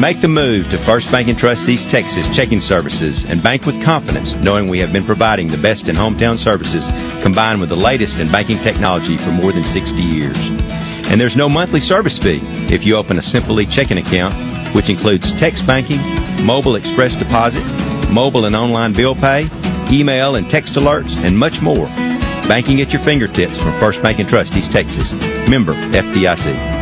Make the move to First Bank and Trust East Texas checking services and bank with confidence, knowing we have been providing the best in hometown services combined with the latest in banking technology for more than 60 years. And there's no monthly service fee if you open a Simply checking account, which includes text banking, mobile express deposit, mobile and online bill pay, email and text alerts, and much more. Banking at your fingertips from First Bank and Trust East Texas. Member FDIC.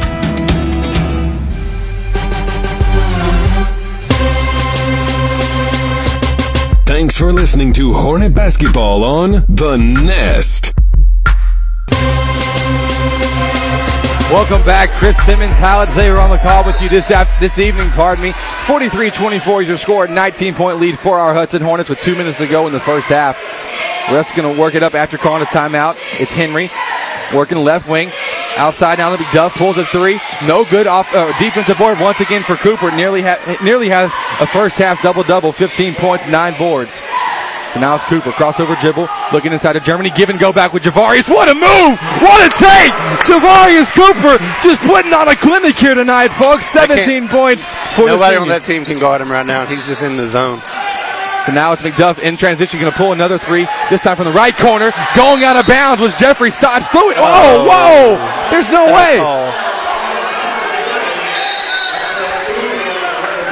Thanks for listening to Hornet Basketball on The Nest. Welcome back, Chris Simmons, Howard Zaver on the call with you this af- this evening. Pardon me. 43-24 is your score. 19 point lead for our Hudson Hornets with two minutes to go in the first half. Rusk going to work it up after calling a timeout. It's Henry working left wing. Outside now, Duff pulls a three. No good off uh, defensive board once again for Cooper. Nearly ha- nearly has a first half double double, 15 points, nine boards. So now it's Cooper. Crossover dribble. Looking inside of Germany. Give and go back with Javarius. What a move! What a take! Javarius Cooper just putting on a clinic here tonight, folks. 17 points for Nobody the on that team can guard him right now. He's just in the zone. So now it's McDuff in transition, going to pull another three. This time from the right corner, going out of bounds was Jeffrey Stotts. Threw it. Oh, whoa! There's no way.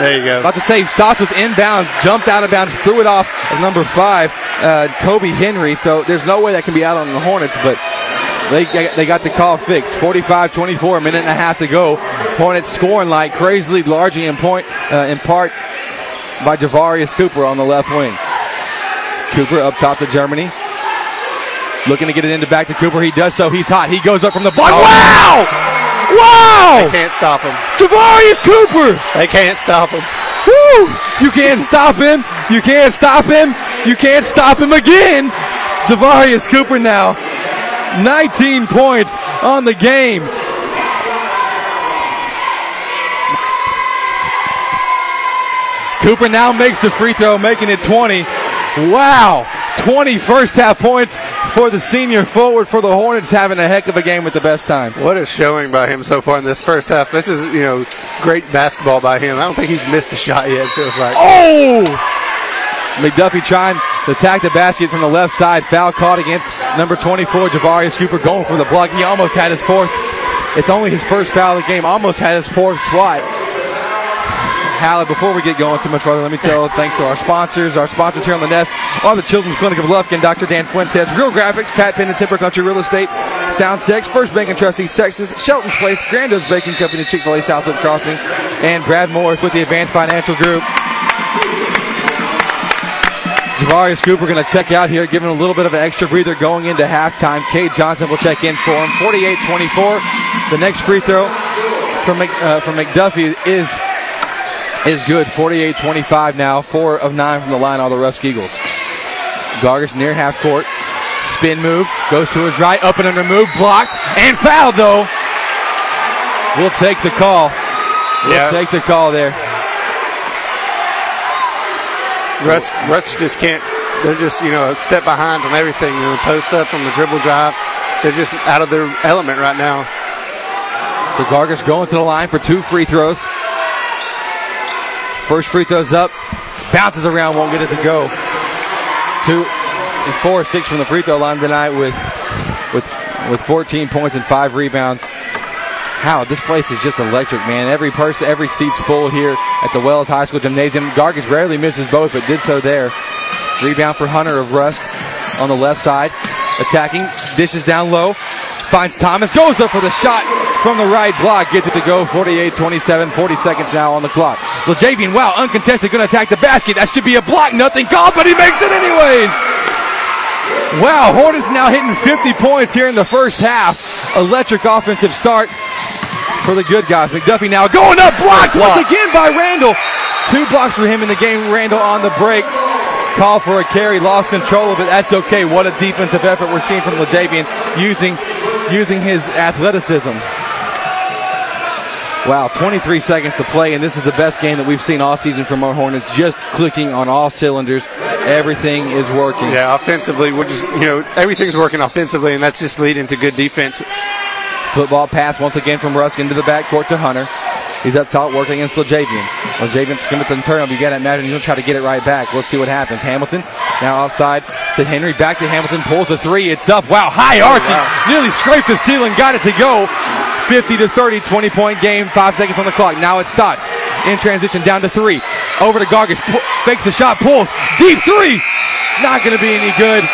There you go. About to say Stotts was inbounds, jumped out of bounds, threw it off of number five, uh, Kobe Henry. So there's no way that can be out on the Hornets, but they they got the call fixed. 45-24, a minute and a half to go. Hornets scoring like crazily, largely in point, uh, in part by Javarius Cooper on the left wing. Cooper up top to Germany. Looking to get it into back to Cooper. He does so. He's hot. He goes up from the block. Oh. Wow! Wow! They can't stop him. Javarius Cooper! They can't stop him. Woo! You can't stop him. You can't stop him. You can't stop him again. Javarius Cooper now. 19 points on the game. Cooper now makes the free throw, making it 20. Wow. 20 first half points for the senior forward for the Hornets, having a heck of a game with the best time. What a showing by him so far in this first half. This is, you know, great basketball by him. I don't think he's missed a shot yet, it feels like. Oh! McDuffie trying to attack the basket from the left side. Foul caught against number 24, Javarius Cooper, going for the block. He almost had his fourth. It's only his first foul of the game. Almost had his fourth swat. Hallett, before we get going too much further, let me tell thanks to our sponsors. Our sponsors here on the Nest are the Children's Clinic of Lufkin, Dr. Dan Fuentes, Real Graphics, Pat Penn and Timber Country Real Estate, Soundtex, First Bank and Trust Texas, Shelton's Place, Grando's Baking Company, Chick fil A Southwood Crossing, and Brad Morris with the Advanced Financial Group. Javarius Cooper going to check out here, giving a little bit of an extra breather going into halftime. Cade Johnson will check in for him. 48-24. The next free throw from, uh, from McDuffie is is good. 48-25 now. Four of nine from the line, all the Rusk Eagles. Gargis near half court. Spin move. Goes to his right. Up and under move. Blocked. And fouled, though. We'll take the call. We'll Yeah. take the call there. Rusk, Rusk just can't. They're just you know a step behind on everything. You know, post ups on the dribble drive. They're just out of their element right now. So Gargis going to the line for two free throws. First free throws up, bounces around, won't get it to go. Two, he's four or six from the free throw line tonight with with with 14 points and five rebounds. How this place is just electric, man. Every person, every seat's full here at the Wells High School Gymnasium. Gargis rarely misses both, but did so there. Rebound for Hunter of Rusk on the left side, attacking, dishes down low, finds Thomas, goes up for the shot from the right block, gets it to go. 48-27, 40 seconds now on the clock. LeJavian, wow, uncontested, going to attack the basket. That should be a block, nothing called, but he makes it anyways. Wow, Hornets now hitting 50 points here in the first half. Electric offensive start for the good guys. McDuffie now going up, blocked once again by Randall. Two blocks for him in the game. Randall on the break. Call for a carry, lost control of it. That's okay. What a defensive effort we're seeing from LeJavian using using his athleticism. Wow, 23 seconds to play, and this is the best game that we've seen all season from our Hornets. Just clicking on all cylinders. Everything is working. Yeah, offensively, we're just you know everything's working offensively, and that's just leading to good defense. Football pass once again from Rusk into the backcourt to Hunter. He's up top working against LeJavian. LeJavian's coming to the turnover. You got to imagine he's going to try to get it right back. Let's see what happens. Hamilton now outside to Henry. Back to Hamilton. Pulls the three. It's up. Wow, high arching. Oh, Nearly scraped the ceiling. Got it to go. 50 to 30, 20 point game. Five seconds on the clock. Now it starts in transition down to three. Over to Gargis. Pu- fakes the shot. Pulls. Deep three. Not going to be any good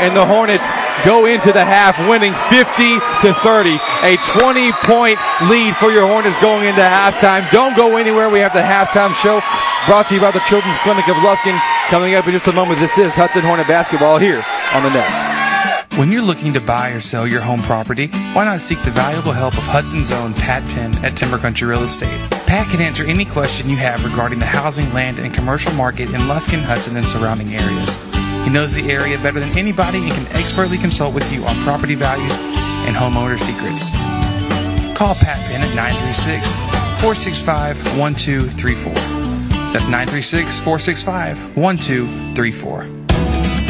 and the Hornets go into the half winning 50 to 30. A 20 point lead for your Hornets going into halftime. Don't go anywhere. We have the halftime show brought to you by the Children's Clinic of Lufkin. Coming up in just a moment, this is Hudson Hornet basketball here on the Nest. When you're looking to buy or sell your home property, why not seek the valuable help of Hudson's own Pat Penn at Timber Country Real Estate? Pat can answer any question you have regarding the housing, land, and commercial market in Lufkin, Hudson, and surrounding areas. He knows the area better than anybody and can expertly consult with you on property values and homeowner secrets. Call Pat Penn at 936 465 1234 That's 936 465 1234.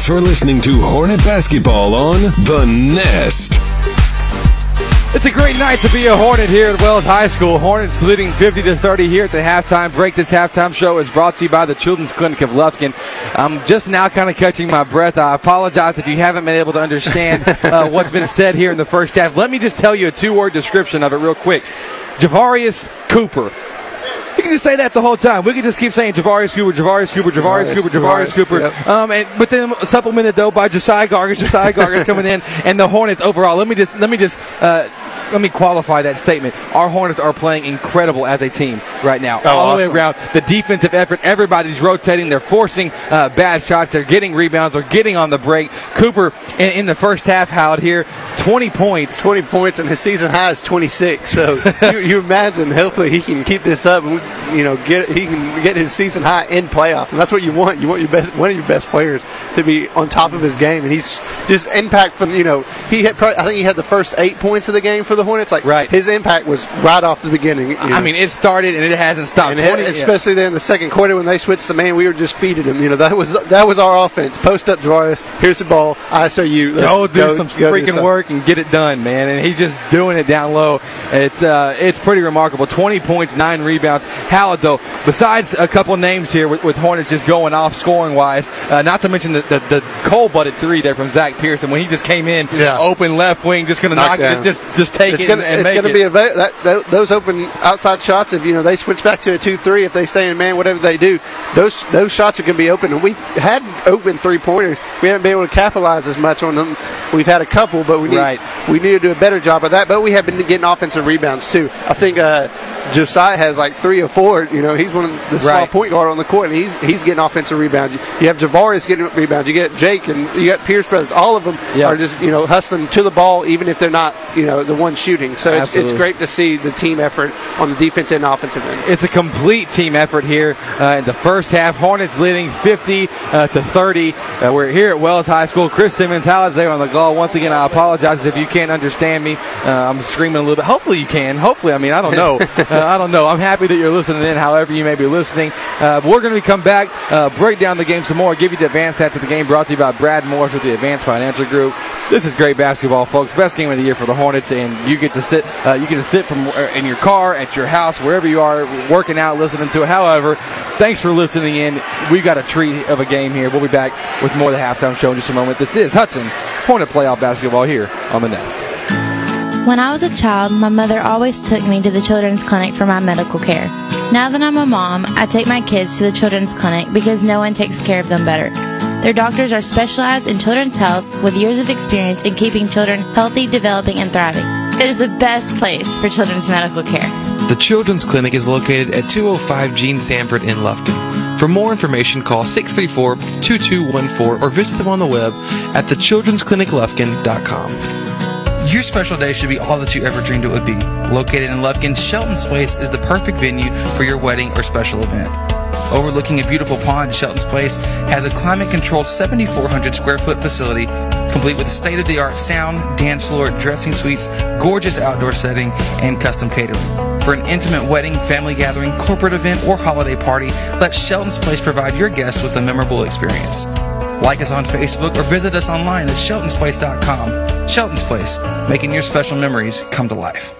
Thanks for listening to Hornet Basketball on The Nest. It's a great night to be a Hornet here at Wells High School. Hornets leading 50 to 30 here at the halftime break. This halftime show is brought to you by the Children's Clinic of Lufkin. I'm just now kind of catching my breath. I apologize if you haven't been able to understand [laughs] uh, what's been said here in the first half. Let me just tell you a two-word description of it real quick. Javarius Cooper. You can just say that the whole time. We can just keep saying Javarius Cooper, Javarius Cooper, Javarius Cooper, Javarius Cooper. yep. Um, and but then supplemented though by Josiah Gargis. Josiah Gargis coming in, and the Hornets overall. Let me just let me just uh, let me qualify that statement. Our Hornets are playing incredible as a team right now, Oh, all the way around. The defensive effort, everybody's rotating. They're forcing uh, bad shots. They're getting rebounds. They're getting on the break. Cooper in, in the first half, Howard here, 20 points. 20 points, and his season high is 26. So [laughs] you, you imagine, hopefully, he can keep this up, and you know, get he can get his season high in playoffs, and that's what you want. You want your best, one of your best players to be on top of his game, and he's just impact from you know he had probably, I think he had the first eight points of the game for the Hornets. Like Right. his impact was right off the beginning. you I mean, it started and it hasn't stopped. And 20 it- especially there in the second quarter when they switched the man, we were just feeding them. You know, that was that was our offense. Post up, Javarius. Here's the ball. ISOU. Let's go do go- some go freaking something. work and get it done, man. And he's just doing it down low. It's uh, it's pretty remarkable. 20 points, nine rebounds. Howard, though, besides a couple names here with, with Hornets just going off scoring wise, uh, not to mention the, the, the cold butted three there from Zach Pearson when he just came in, Yeah. open left wing, just going to knock, Knockdown. it, just just take it's it gonna, and, and it's make gonna be a that, those open outside shots. If you know they switch back to a two-three, if they stay in man, whatever they do, those those shots are gonna be open. And we've had open three pointers. We haven't been able to capitalize as much on them. We've had a couple, but we need Right. we need to do a better job of that. But we have been getting offensive rebounds too. I think uh, Josiah has like three or four. You know, he's one of the small Right. point guard on the court, and he's he's getting offensive rebounds. You have Javarius getting rebounds. You get Jake and you got Pierce brothers. All of them Yeah. are just you know hustling to the ball, even if they're not you know the one shooting. So it's, it's great to see the team effort on the defense and offensive end. It's a complete team effort here uh, in the first half. Hornets leading 50 uh, to 30. Uh, we're here at Wells High School. Chris Simmons, how is there on the goal? Once again, I apologize if you can't understand me. Uh, I'm screaming a little bit. Hopefully, you can. Hopefully, I mean, I don't know. [laughs] uh, I don't know. I'm happy that you're listening in, however you may be listening. Uh, we're going to come back, uh, break down the game some more, give you the advanced stats of the game brought to you by Brad Morris with the Advanced Financial Group. This is great basketball, folks. Best game of the year for the Hornets, and you get to sit. Uh, you get to sit from uh, in your car, at your house, wherever you are, working out, listening to it. However, thanks for listening in. We've got a treat of a game here. We'll be back with more of the halftime show in just a moment. This is Hudson Hornet playoff basketball here on the Nest. When I was a child, my mother always took me to the children's clinic for my medical care. Now that I'm a mom, I take my kids to the children's clinic because no one takes care of them better. Their doctors are specialized in children's health with years of experience in keeping children healthy, developing, and thriving. It is the best place for children's medical care. The Children's Clinic is located at 205 Gene Sanford in Lufkin. For more information, call 634 2214 or visit them on the web at thechildren'scliniclufkin.com. Your special day should be all that you ever dreamed it would be. Located in Lufkin, Shelton's Place is the perfect venue for your wedding or special event. Overlooking a beautiful pond, Shelton's Place has a climate controlled 7,400 square foot facility complete with state of the art sound, dance floor, dressing suites, gorgeous outdoor setting, and custom catering. For an intimate wedding, family gathering, corporate event, or holiday party, let Shelton's Place provide your guests with a memorable experience. Like us on Facebook or visit us online at sheltonsplace.com. Shelton's Place, making your special memories come to life.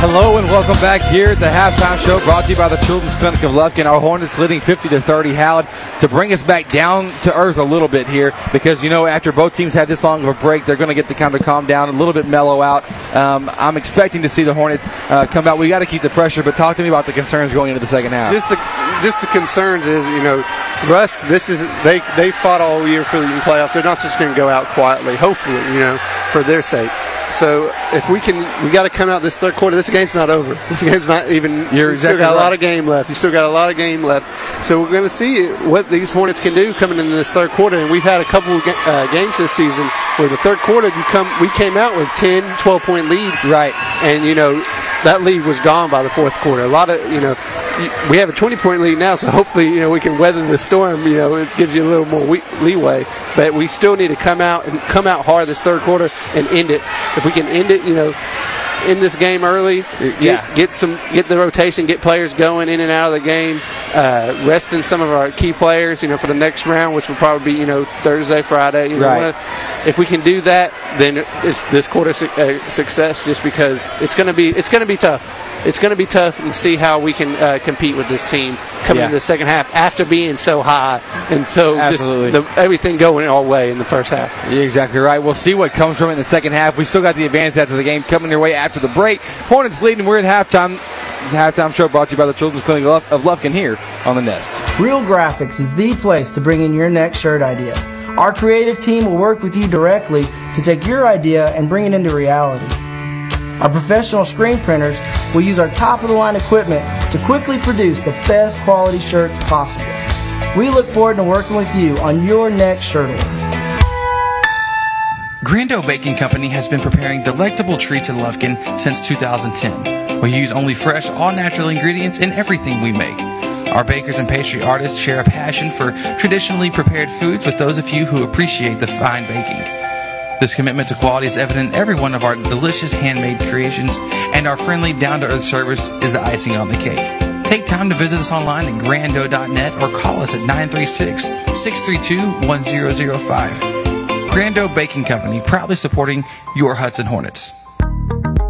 Hello and welcome back here at the halftime show brought to you by the Children's Clinic of Lufkin. Our Hornets leading 50 to 30. Howard to bring us back down to earth a little bit here because you know after both teams have this long of a break, they're going to get to kind of calm down, a little bit mellow out. Um, I'm expecting to see the Hornets uh, come out. We got to keep the pressure, but talk to me about the concerns going into the second half. Just the just the concerns is you know, Rusk. This is they they fought all year for the playoffs. They're not just going to go out quietly. Hopefully, you know, for their sake. So if we can, we got to come out this third quarter. This game's not over. This game's not even. You're you still exactly got a lot of game left. You still got a lot of game left. So we're going to see what these Hornets can do coming into this third quarter. And we've had a couple of uh, games this season where the third quarter you come, we came out with 10, 12 point lead. Right. And you know that lead was gone by the fourth quarter. A lot of you know. We have a 20 point lead now, so hopefully, you know, we can weather the storm. You know, it gives you a little more leeway. But we still need to come out and come out hard this third quarter and end it. If we can end it, you know, in this game early, get, Yeah. get some, get the rotation, get players going in and out of the game, uh, resting some of our key players, you know, for the next round, which will probably be, you know, Thursday, Friday. You know, Right. wanna- if we can do that, then it's this quarter su- uh, success. Just because it's going to be, it's going to be tough. It's going to be tough and see how we can uh, compete with this team coming Yeah. in the second half after being so high and so Absolutely. just the, everything going our way in the first half. You're exactly right. We'll see what comes from it in the second half. We still got the advanced stats of the game coming your way after the break. Hornets leading. We're at halftime. This is a halftime show brought to you by the Children's Clinic of Luf- of Lufkin here on the Nest. Real Graphics is the place to bring in your next shirt idea. Our creative team will work with you directly to take your idea and bring it into reality. Our professional screen printers will use our top of the line equipment to quickly produce the best quality shirts possible. We look forward to working with you on your next shirt order. Grando Baking Company has been preparing delectable treats in Lufkin since 2010. We use only fresh, all natural ingredients in everything we make. Our bakers and pastry artists share a passion for traditionally prepared foods with those of you who appreciate the fine baking. This commitment to quality is evident in every one of our delicious handmade creations, and our friendly, down to earth service is the icing on the cake. Take time to visit us online at grando.net or call us at 936 632 1005. Grando Baking Company, proudly supporting your Hudson Hornets.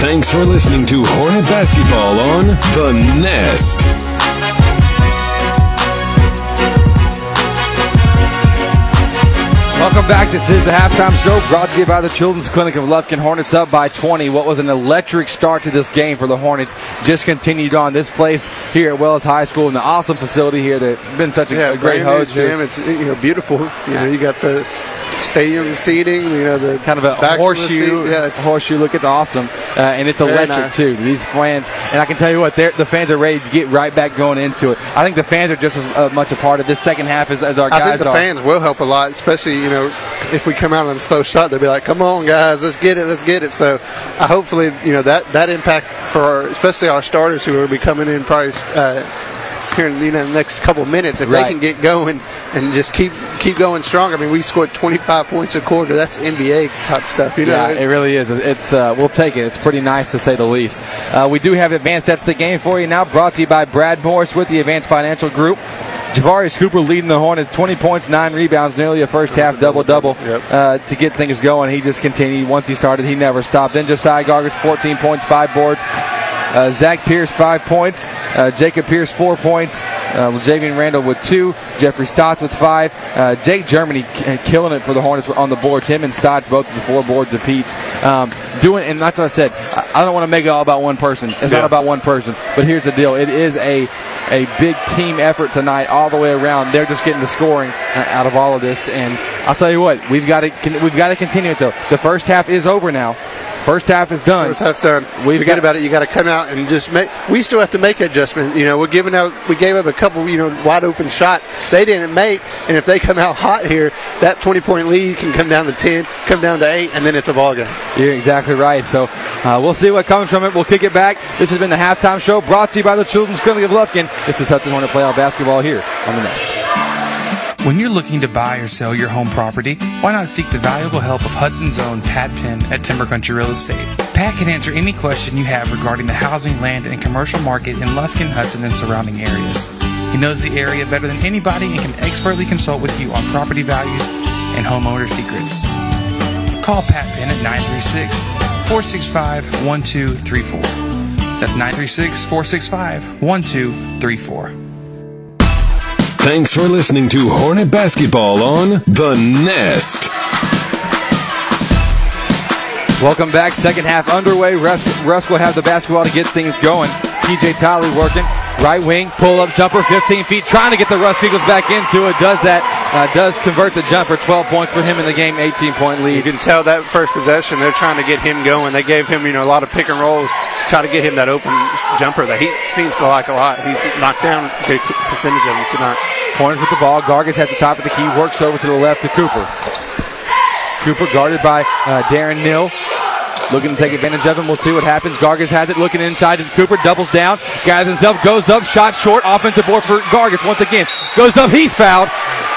Thanks for listening to Hornet Basketball on The Nest. Welcome back. This is the halftime show brought to you by the Children's Clinic of Lufkin. Hornets up by 20. What was an electric start to this game for the Hornets just continued on. This place here at Wells High School in the awesome facility here that's been such a, Yeah, a great host. gym. It's you know beautiful. You know you got the stadium seating. You know the kind of a horseshoe. Yeah, it's horseshoe look. It's awesome, uh, and it's electric nice. too. These fans, and I can tell you what, the fans are ready to get right back going into it. I think the fans are just as uh, much a part of this second half as, as our I guys think the are. fans will help a lot, especially you know if we come out on a slow shot, they'll be like, "Come on, guys, let's get it, let's get it." So, uh, hopefully, you know that that impact for our, especially our starters who will be coming in probably uh, here in you know, the next couple minutes, if Right. they can get going and just keep keep going strong. I mean, we scored 25 points a quarter. That's NBA type stuff, you know. Yeah, it really is. It's uh, we'll take it. It's pretty nice to say the least. Uh, we do have advanced. That's the game for you now. Brought to you by Brad Morris with the Advanced Financial Group. Javarius Cooper leading the Hornets, 20 points, nine rebounds, nearly a first half double double uh, to get things going. He just continued. Once he started, he never stopped. Then Josiah Gargis, 14 points, five boards. Uh, Zach Pierce, five points. Uh, Jacob Pierce, four points. Uh, Javian Randall with two. Jeffrey Stotts with five. Uh, Jake Germany k- killing it for the Hornets on the boards. Him and Stotts both with the four boards apiece. Um, doing, and that's what I said. I, I don't want to make it all about one person. It's Yeah. not about one person. But here's the deal: it is a a big team effort tonight, all the way around. They're just getting the scoring uh, out of all of this, and I'll tell you what, we've got to we've got to continue it though. The first half is over now. First half is done. First half's done. We've Forget got- about it. You got to come out and just make. We still have to make adjustments. You know, we're giving out. We gave up a couple, you know, wide open shots. They didn't make, and if they come out hot here, that 20 point lead can come down to 10, come down to eight, and then it's a ball game. You're exactly right. So uh, we'll see what comes from it. We'll kick it back. This has been the halftime show brought to you by the Children's Clinic of Lufkin. This is Hudson Hornet Playoff Basketball here on the Nest. When you're looking to buy or sell your home property, why not seek the valuable help of Hudson's own Pat Penn at Timber Country Real Estate? Pat can answer any question you have regarding the housing, land, and commercial market in Lufkin, Hudson, and surrounding areas. He knows the area better than anybody and can expertly consult with you on property values and homeowner secrets. Call Pat Penn at 936 465 1234. That's 936 465 1234. Thanks for listening to Hornet Basketball on The Nest. Welcome back. Second half underway. Rusk, Rusk will have the basketball to get things going. TJ Tolly working. Right wing, pull up jumper, 15 feet, trying to get the Rusk Eagles back into it. Does that, uh, does convert the jumper. 12 points for him in the game, 18 point lead. You can tell that first possession, they're trying to get him going. They gave him, you know, a lot of pick and rolls, try to get him that open jumper that he seems to like a lot. He's knocked down a good percentage of them tonight. Corners with the ball. Gargis at the top of the key, works over to the left to Cooper. Cooper guarded by uh, Darren Neal. Looking to take advantage of him. We'll see what happens. Gargis has it. Looking inside to Cooper. Doubles down. Gathers himself. Goes up. Shot short. Offensive board for Gargis once again. Goes up. He's fouled.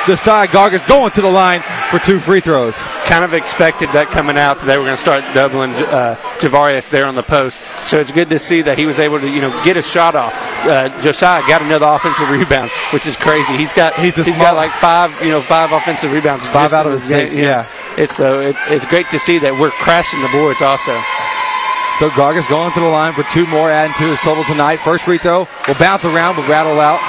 Josiah Gargis going to the line for two free throws. Kind of expected that coming out that they were going to start doubling uh, Javarius there on the post. So it's good to see that he was able to, you know, get a shot off. Uh, Josiah got another offensive rebound, which is crazy. He's got He's he's got like five, you know, five offensive rebounds. Five out of his six, game. yeah. It's so it's, it's great to see that we're crashing the boards also. So Gargis going to the line for two more, adding to his total tonight. First free throw will bounce around, will rattle out.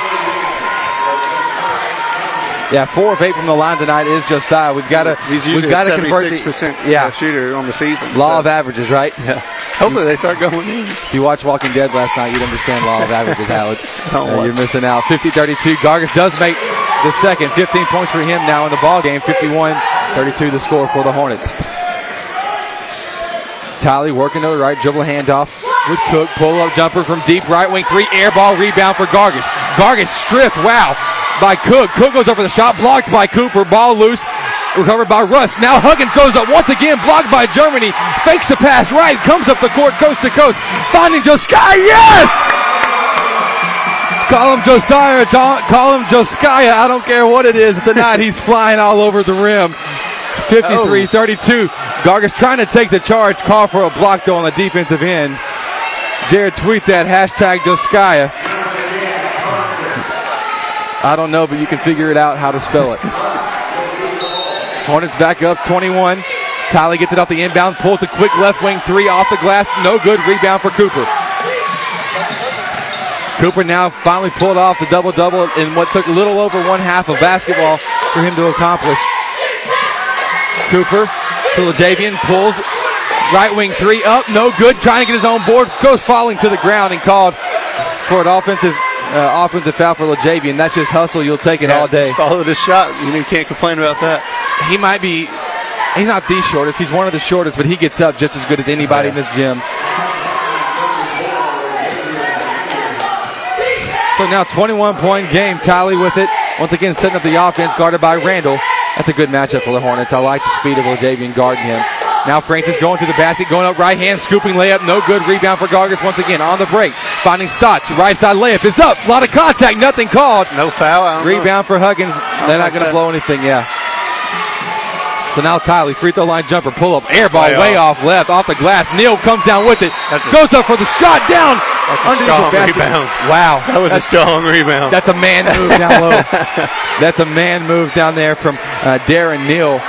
Yeah, four of eight from the line tonight is Josiah. We've got to He's we've usually got a to convert the percent yeah shooter on the season. law so. of averages, right? Yeah. Hopefully they start going in. If you watched Walking Dead last night, you'd understand law of averages, [laughs] Howard. Don't Uh, you're missing out. 50-32. Gargis does make the second. 15 points for him now in the ball game. 51-32 the score for the Hornets. Tolly working to the right, dribble handoff with Cook. Pull up jumper from deep right wing three. Air ball rebound for Gargis. Gargis stripped. Wow. By Cook. Cook goes over the shot. Blocked by Cooper. Ball loose. Recovered by Rusk. Now Huggins goes up once again. Blocked by Germany. Fakes the pass right. Comes up the court coast to coast. Finding Josiah. Yes! Call him Josiah. Jo- Call him Josiah. I don't care what it is. Tonight he's flying all over the rim. 53 32. Gargis trying to take the charge. Call for a block though on the defensive end. Jared, tweet that hashtag Josiah. I don't know, but you can figure it out how to spell it. Hornets back up 21. Tyler gets it off the inbound, pulls a quick left wing three off the glass. No good. Rebound for Cooper. Cooper now finally pulled off the double double in what took a little over one half of basketball for him to accomplish. Cooper to Lajavian pulls right wing three up, no good. Trying to get his own board, goes falling to the ground and called for an offensive uh, offensive foul for Lajavian. That's just hustle. You'll take it Yeah, all day. Just follow the shot. You, can't complain about that. He might be. He's not the shortest. He's one of the shortest, but he gets up just as good as anybody in this gym. So now 21 point game. Tally with it. Once again, setting up the offense, guarded by Randall. That's a good matchup for the Hornets. I like the speed of Ojavian guarding him. Now Francis going to the basket, going up right hand, scooping layup. No good. Rebound for Gargis once again on the break. Finding Stotts. Right side layup is up. A lot of contact. Nothing called. No foul. Don't know. Rebound for Huggins. They're not like going to blow anything. Yeah. So now Tiley, free throw line jumper, pull up, air ball Way way, off. left, off the glass. Neal comes down with it, That's a- goes up for the shot, down, That's a strong rebound. Wow. That was a That's- strong rebound. That's a man move down low. [laughs] That's a man move down there from uh, Darren Neal.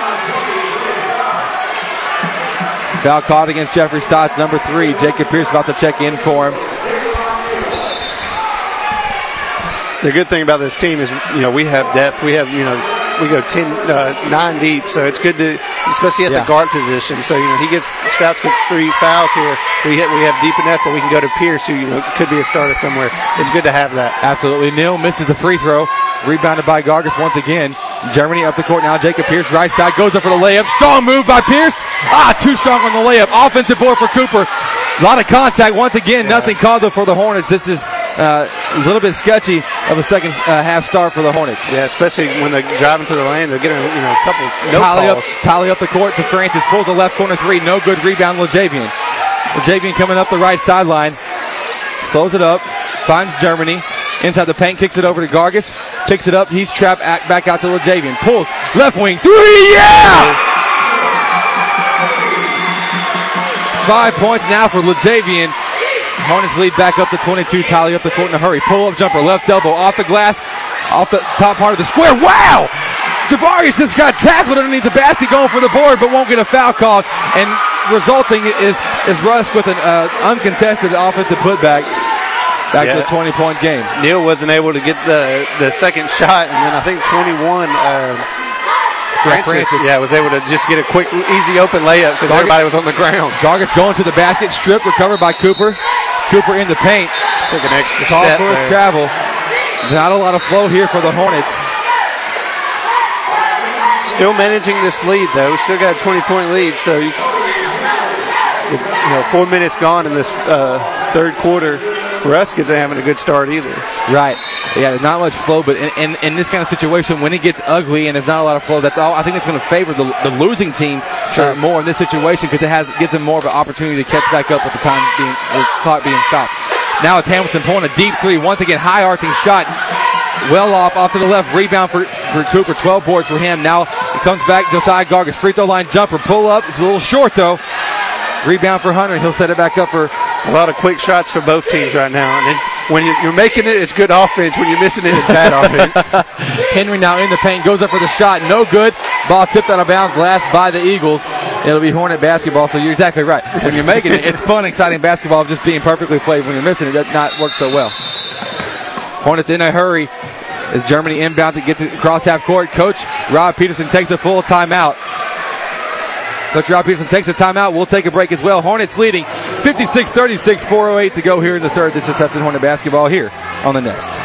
Foul caught against Jeffrey Stotts, number three. Jacob Pierce about to check in for him. The good thing about this team is, you know, we have depth. We have, you know, we go 10, uh, 9 deep, so it's good to, especially at Yeah. the guard position. So, you know, he gets, Stotts gets three fouls here. We have, we have deep enough that we can go to Pierce, who, you know, could be a starter somewhere. It's good to have that. Absolutely. Neal misses the free throw. Rebounded by Gargis once again. Germany up the court now. Jacob Pierce, right side, goes up for the layup. Strong move by Pierce. Ah, too strong on the layup. Offensive board for Cooper. A lot of contact once again. Nothing called though for the Hornets. This is uh, a little bit sketchy of a second uh, half start for the Hornets. Yeah, especially when they're driving to the lane, they're getting, you know, a couple no Tally up, calls. tally up the court to Francis. Pulls the left corner three. No good rebound. LeJavian. LeJavian coming up the right sideline. Slows it up. Finds Germany. Inside the paint. Kicks it over to Gargis. Picks it up. He's trapped back out to LeJavian. Pulls. Left wing. Three. Yeah! Five points now for LeJavian. Hornets lead back up to 22. Tally up the court in a hurry. Pull up jumper. Left elbow off the glass. Off the top part of the square. Wow! Javarius just got tackled underneath the basket going for the board, but won't get a foul called. And resulting is is Rusk with an uh, uncontested offensive putback. Back to Yeah. a 20 point game. Neal wasn't able to get the the second shot, and then I think 21. Uh, Francis, Francis. yeah, was able to just get a quick, easy open layup because everybody was on the ground. Gargis going to the basket, strip, recovered by Cooper. Cooper in the paint. Took an extra Call step for a there. travel. Not a lot of flow here for the Hornets. Still managing this lead though. Still got a 20 point lead, so you, you know four minutes gone in this uh, third quarter. Rusk isn't having a good start either. Right. Yeah, not much flow, but in, in, in this kind of situation, when it gets ugly and there's not a lot of flow, that's all. I think it's going to favor the, the losing team uh, more in this situation because it has gives them more of an opportunity to catch back up with the time being the clock being stopped. Now it's Hamilton pulling a deep three. Once again, high arcing shot. Well off, off to the left. Rebound for, for Cooper. 12 boards for him. Now it comes back. Josiah Gargis. Free throw line jumper. Pull up. It's a little short though. Rebound for Hunter. He'll set it back up for A lot of quick shots for both teams right now. And then when you- you're making it, it's good offense. When you're missing it, it's bad [laughs] offense. Henry now in the paint, goes up for the shot, no good. Ball tipped out of bounds, last by the Eagles. It'll be Hornet basketball, so you're exactly right. When you're making it, it's fun, exciting basketball, just being perfectly played. When you're missing it, it does not work so well. Hornets in a hurry as Germany inbound to get to across half court. Coach Rob Peterson takes a full timeout. Coach Rob Peterson takes a timeout. We'll take a break as well. Hornets leading 56 36, 408 to go here in the third. This is Hudson Hornet basketball here on the Nest.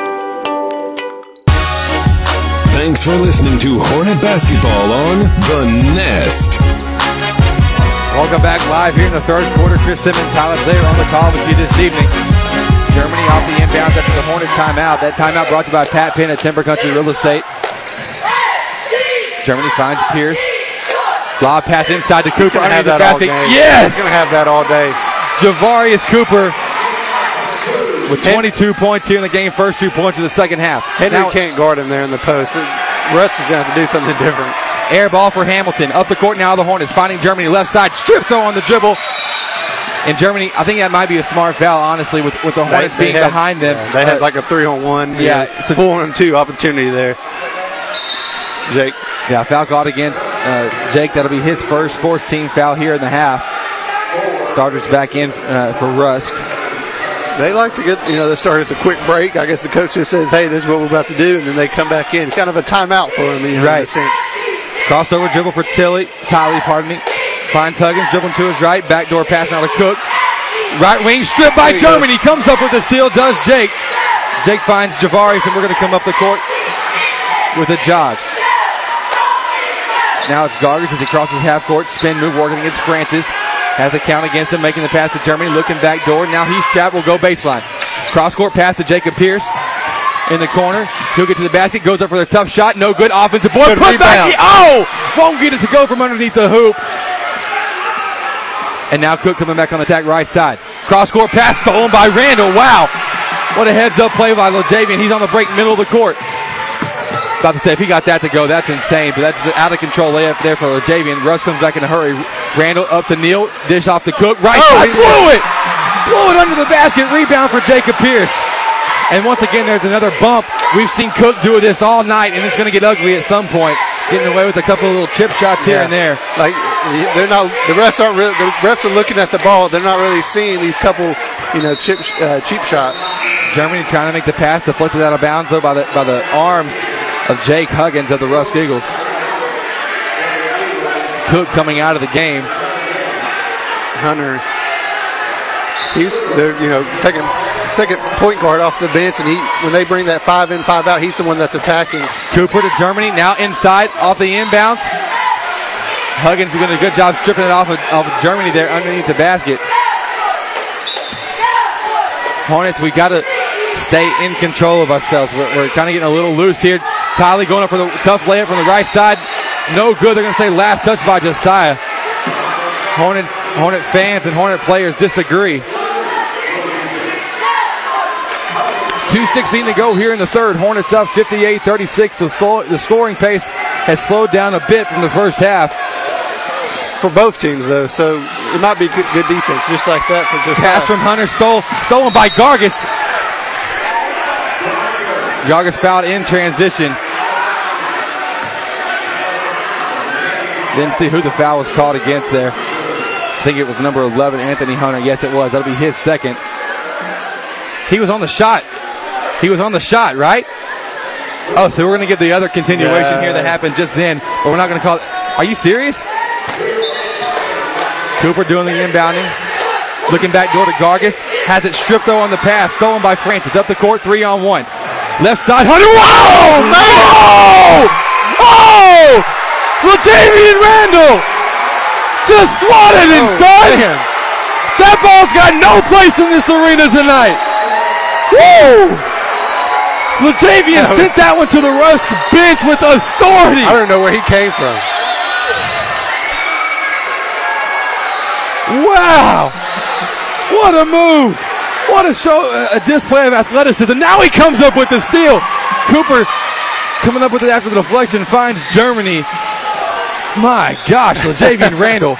Thanks for listening to Hornet Basketball on The Nest. Welcome back live here in the third quarter. Chris Simmons, Tyler Blair on the call with you this evening. Germany off the inbound after the Hornets timeout. That timeout brought to you by Pat Penn at Timber Country Real Estate. Germany finds Pierce. Lob pass inside to He's Cooper gonna have the that all basket. game. Yes! He's going to have that all day. Javarius Cooper with 22 points here in the game. First two points of the second half. Henry Now- can't guard him there in the post. Rusk is going to have to do something [laughs] different. Air ball for Hamilton. Up the court now, the Hornets finding Germany left side. Strip though on the dribble. And Germany, I think that might be a smart foul, honestly, with, with the Hornets being had- behind them. yeah, they Uh, had like a three on one, Yeah, yeah, so- four on two opportunity there. Jake. Yeah, foul caught against uh, Jake. That'll be his first fourth team foul here in the half. Starters back in uh, for Rusk. They like to get, you know, they start as a quick break. I guess the coach just says, hey, this is what we're about to do, and then they come back in. Kind of a timeout for them, you know, in a sense. Crossover dribble for Tilly. Tiley, pardon me. Finds Huggins, dribbling to his right. Backdoor pass now to Cook. Right wing stripped by you go. Germany. Comes up with the steal. Does Jake. Jake finds Javarius, and we're going to come up the court with a jog. Now it's Gargis as he crosses half court. Spin move working against Francis. Has a count against him, making the pass to Germany. Looking back door. Now he's trapped. Will go baseline. Cross court pass to Jacob Pierce in the corner. He'll get to the basket. Goes up for the tough shot. No good. Offensive board. Good Put back. rebound. Oh! Won't get it to go from underneath the hoop. And now Cook coming back on the attack right side. Cross court pass stolen by Randall. Wow. What a heads up play by LeJavian. He's on the break, middle of the court. About to say, if he got that to go, that's insane. But that's the out of control layup there for LeJavian. Rusk comes back in a hurry. Randall up to Neal. Dish off to Cook. Right Oh, side. Blew it. Blew it under the basket. Rebound for Jacob Pierce. And once again, there's another bump. We've seen Cook do this all night, and it's going to get ugly at some point. Getting away with a couple of little chip shots here Yeah. and there. Like they're not. The refs aren't. Really, the refs are looking at the ball. They're not really seeing these couple, you know, chip, uh, cheap shots. Germany trying to make the pass, deflected out of bounds though by the by the arms of Jake Huggins of the Rusk Eagles. Cook coming out of the game. Hunter. He's they're you know second second point guard off the bench, and he when they bring that five in five out, he's the one that's attacking. Cooper to Germany now inside off the inbounds. Huggins is doing a good job stripping it off of, of Germany there underneath the basket. Hornets, we got to stay in control of ourselves. We're, we're kind of getting a little loose here. Tiley going up for the tough layup from the right side. No good. They're going to say last touch by Josiah. Hornet, Hornet fans and Hornet players disagree. 2.16 to go here in the third. Hornets up 58 36. The, slow, the scoring pace has slowed down a bit from the first half. For both teams, though, so it might be good, good defense, just like that for just Pass from Hunter stole, stolen by Gargis. Gargis fouled in transition. Didn't see who the foul was called against there. I think it was number 11, Anthony Hunter. Yes, it was. That'll be his second. He was on the shot. He was on the shot, right? Oh, so we're going to give the other continuation Yeah. here that happened just then, but we're not going to call it. Are you serious? Cooper doing the inbounding. Looking back door to Gargis. Has it stripped though on the pass. Stolen by Francis. Up the court, three on one. Left side, Hunter. Whoa! Oh! Oh! Latavian Randall! Just swatted Oh, inside! that ball's got no place in this arena tonight! Woo! Latavian That was- sent that one to the Rusk bench with authority! I don't know where he came from. Wow! What a move! What a show, a display of athleticism. Now he comes up with the steal. Cooper coming up with it after the deflection finds Germany. My gosh, LaJavian [laughs] Randall.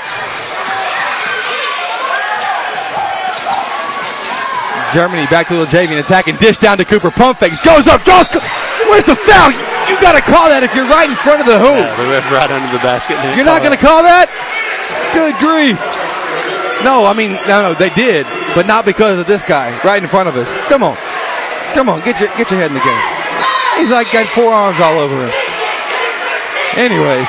Germany back to LaJavian attacking, dish down to Cooper, pump fakes, goes up, draws. Where's the foul? You got to call that if you're right in front of the hoop. Yeah, right under the basket. You're not going to call that? Good grief. No, I mean, no, no, they did, but not because of this guy right in front of us. Come on. Come on, get your get your head in the game. He's like got four arms all over him. Anyways,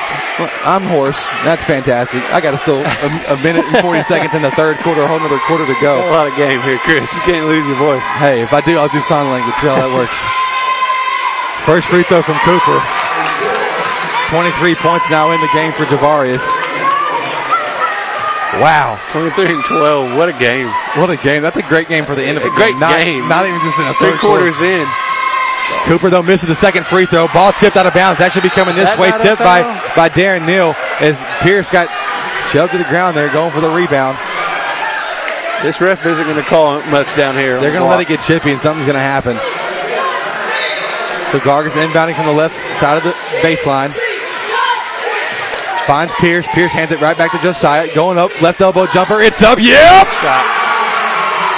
I'm hoarse. That's fantastic. I got to still a, a minute and 40 seconds in the third quarter, a whole another quarter to go. A lot of game here, Chris. You can't lose your voice. Hey, if I do, I'll do sign language. See how that works. First free throw from Cooper. 23 points now in the game for Javarius. Wow. 23 and 12. What a game. What a game. That's a great game for the end of A a great Not, game. Not even just in a Three third quarters quarter. in. Cooper, though, misses the second free throw. Ball tipped out of bounds. That should be coming this way. Tipped by, by Darren Neal as Pierce got shoved to the ground there going for the rebound. This ref isn't going to call much down here. They're going to let it get chippy and something's going to happen. So Gargis inbounding from the left side of the baseline. Finds Pierce. Pierce hands it right back to Josiah. Going up, left elbow jumper. It's up. Yep! Shot.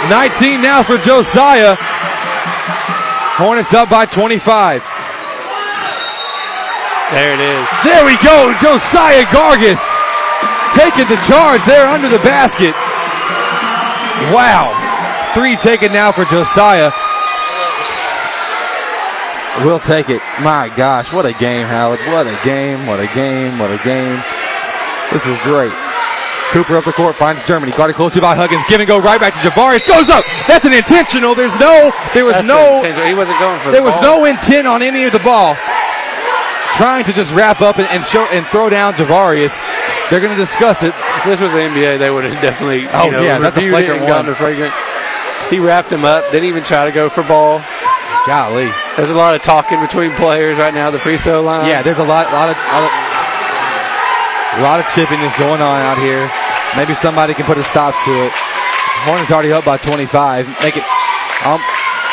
19 now for Josiah. Hornets up by 25. There it is. There we go. Josiah Gargis taking the charge there under the basket. Wow. Three taken now for Josiah. We'll take it. My gosh, what a game, Howard. What a game, what a game, what a game. This is great. Cooper up the court, finds Germany. Guarded closely by Huggins. Give and go right back to Javarius. Goes up. That's an intentional. There's no, there was That's no, intentional. He wasn't going for the there was ball. no intent on any of the ball. Trying to just wrap up and, and show and throw down Javarius. They're going to discuss it. If this was the NBA, they would have definitely you Oh, know, yeah, that's a flagrant one. He wrapped him up. Didn't even try to go for ball. Golly. There's a lot of talking between players right now. The free throw line. Yeah, there's a lot, lot of, lot of, a lot of chippiness going on out here. Maybe somebody can put a stop to it. Hornets already up by 25. Make it. I'm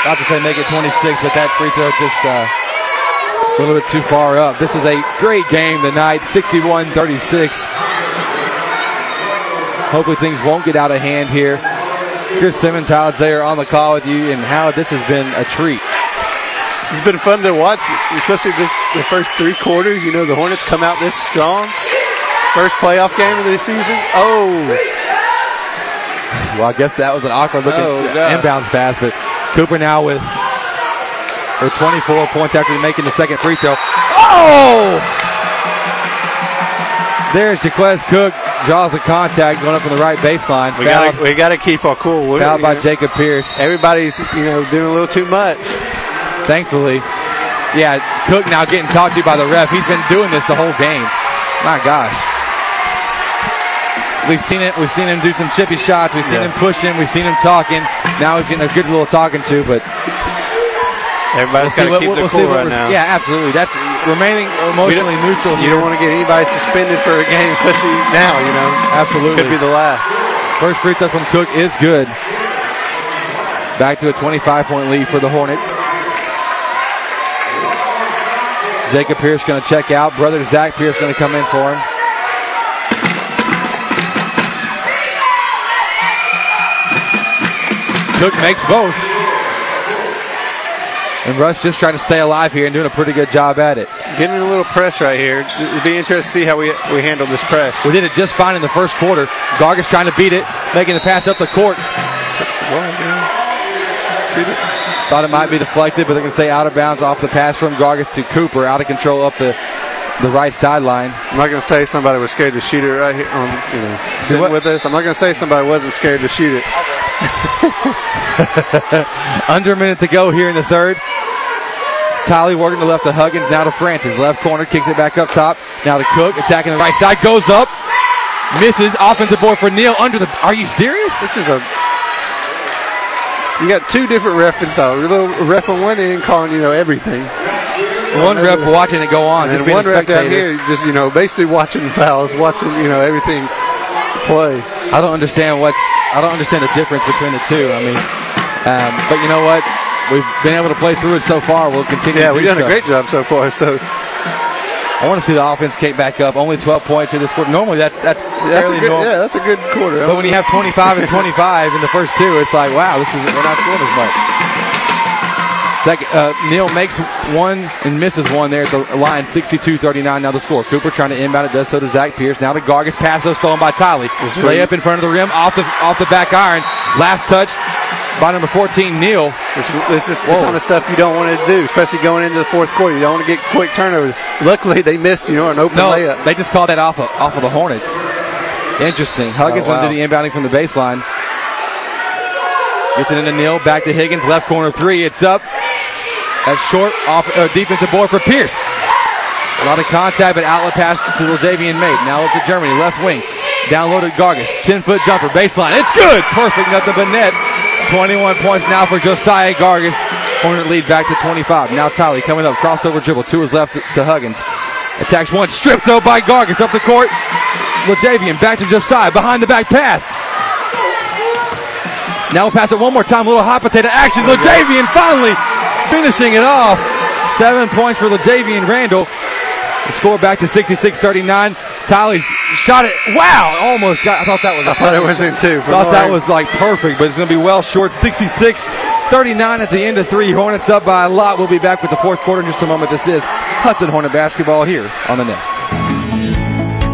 about to say make it 26, but that free throw just uh, a little bit too far up. This is a great game tonight, 61-36. Hopefully things won't get out of hand here. Chris Simmons, Howard Zayer on the call with you, and Howard, this has been a treat. It's been fun to watch, especially this the first three quarters. You know, the Hornets come out this strong. First playoff game of the season. Oh, Well, I guess that was an awkward looking Oh, inbounds pass, but Cooper now with, with 24 points after making the second free throw. Oh! There's Jaquez Cook, draws the contact going up on the right baseline. we got we got to keep our cool. Fouled by Jacob Pierce. Everybody's you know doing a little too much. Thankfully, yeah, Cook now getting talked to by the ref. He's been doing this the whole game. My gosh. We've seen it. We've seen him do some chippy shots. We've seen Yeah. him pushing. We've seen him talking. Now he's getting a good little talking to. But Everybody's see got to keep we'll- their we'll cool right now. Yeah, absolutely. That's remaining emotionally neutral. You here. don't want to get anybody suspended for a game, especially now. You know, Absolutely. could be the last. First free throw from Cook is good. Back to a 25 point lead for the Hornets. Jacob Pierce going to check out. Brother Zach Pierce is going to come in for him. Cook makes both. And Rusk just trying to stay alive here and doing a pretty good job at it. Getting a little press right here. It'd be interesting to see how we we handle this press. We did it just fine in the first quarter. Gargis trying to beat it, making the pass up the court. Shoot it. Thought it might be deflected, but they're going to say out of bounds off the pass from Gargis to Cooper, out of control up the the right sideline. I'm not going to say somebody was scared to shoot it right here on you know sitting what? with us. I'm not going to say somebody wasn't scared to shoot it. [laughs] Under a minute to go here in the third. It's Tolly working to left to Huggins, now to Francis. Left corner, kicks it back up top. Now to Cook, attacking the right side, goes up, misses. Offensive board for Neal under the. Are you serious? This is a. You got two different reference though. A little ref on one end calling you know everything. One rep watching it go on, and just being one ref down here, just you know, basically watching fouls, watching you know everything play. I don't understand what's. I don't understand the difference between the two. I mean, um, but you know what? We've been able to play through it so far. We'll continue. Yeah, we've done so. a great job so far. So I want to see the offense kick back up. Only 12 points here this quarter. Normally, that's that's that's fairly a good, normal. yeah, that's a good quarter. But when you have 25 and 25 in the first two, it's like, wow, this is we're not scoring as much. Second, uh, Neal makes one and misses one there at the line, 62-39 now the score. Cooper trying to inbound it, does so to Zach Pierce. Now to Gargis, pass though stolen by Tiley. where Layup in front of the rim, off the off the back iron. Last touch by number 14, Neal. This, this is the kind of stuff you don't want to do, especially going into the fourth quarter. You don't want to get quick turnovers. Luckily, they missed, you know, an open No, layup. they just called that off of, off of the Hornets. Interesting. Huggins Oh, wow. do the inbounding from the baseline. Gets it into Neal. Back to Huggins. Left corner three. It's up. That's short. Off uh, defensive board for Pierce. A lot of contact, but outlet pass to Lajavian made. Now up to Germany. Left wing. Downloaded Gargis. 10 foot jumper. Baseline. It's good. Perfect. Nothing but net. 21 points now for Josiah Gargis. Hornet lead back to 25. Now Tolly coming up. Crossover dribble. Two is left to, Huggins. Attacks one. Stripped though by Gargis. Up the court. Lajavian back to Josiah. Behind the back pass. Now we'll pass it one more time. A little hot potato action. Lajavian finally finishing it off. Seven points for Lajavian Randall. The score back to 66-39. Tolly shot it. Wow, almost got. I thought that was. I thought it was in two. Thought that was like perfect, but it's going to be well short. 66 39 at the end of three. Hornets up by a lot. We'll be back with the fourth quarter in just a moment. This is Hudson Hornet basketball here on the Nest.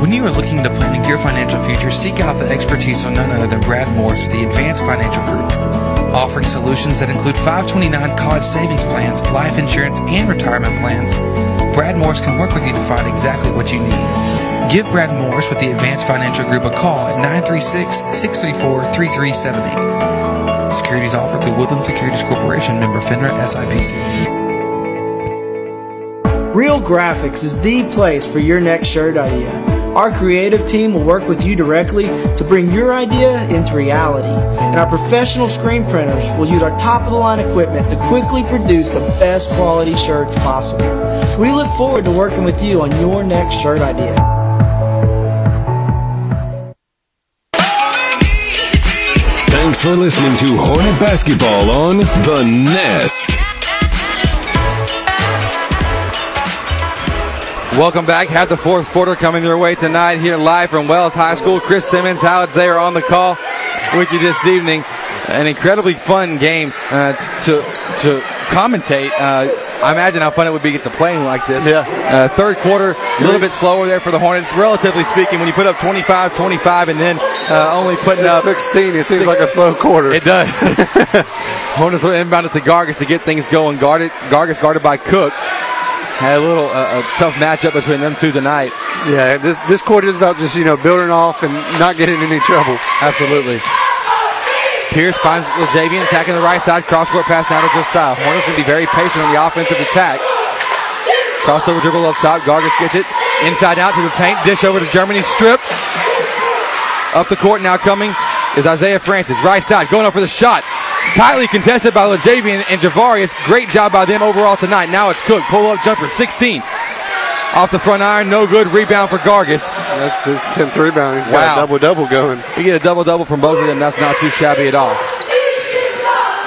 When you are looking to planning your financial future, seek out the expertise of none other than Brad Morris with the Advanced Financial Group. Offering solutions that include 529 college savings plans, life insurance, and retirement plans, Brad Morris can work with you to find exactly what you need. Give Brad Morris with the Advanced Financial Group a call at 936 634 3378. Securities offered through Woodland Securities Corporation, member FINRA SIPC. Real Graphics is the place for your next shirt idea. Our creative team will work with you directly to bring your idea into reality. And our professional screen printers will use our top of the line equipment to quickly produce the best quality shirts possible. We look forward to working with you on your next shirt idea. Thanks for listening to Hornet Basketball on The Nest. Welcome back. Have the fourth quarter coming your way tonight here live from Wells High School. Chris Simmons, Howard Zayer on the call with you this evening. An incredibly fun game uh, to to commentate. Uh, I imagine how fun it would be to get to playing like this. Yeah. Uh, third quarter, a little bit slower there for the Hornets, relatively speaking. When you put up 25 25 and then uh, only putting up 16, it seems like a slow quarter. It does. [laughs] Hornets will inbound it to Gargis to get things going. Guarded, Gargis guarded by Cook. Had a little uh, a tough matchup between them two tonight. Yeah, this this quarter is about just you know building off and not getting in any trouble. Absolutely. Pierce finds Lajavian attacking the right side. Cross court pass now to Josiah. Hornets going to be very patient on the offensive attack. Crossover dribble up top. Gargis gets it inside out to the paint. Dish over to Germany. Strip. Up the court now coming is Isaiah Francis. Right side going up for the shot. Tightly contested by Lajavian and Javarius. Great job by them overall tonight. Now it's Cook. Pull up jumper 16. Off the front iron. No good. Rebound for Gargis. That's his 10th rebound. He's got a double double going. You get a double double from both of them. That's not too shabby at all.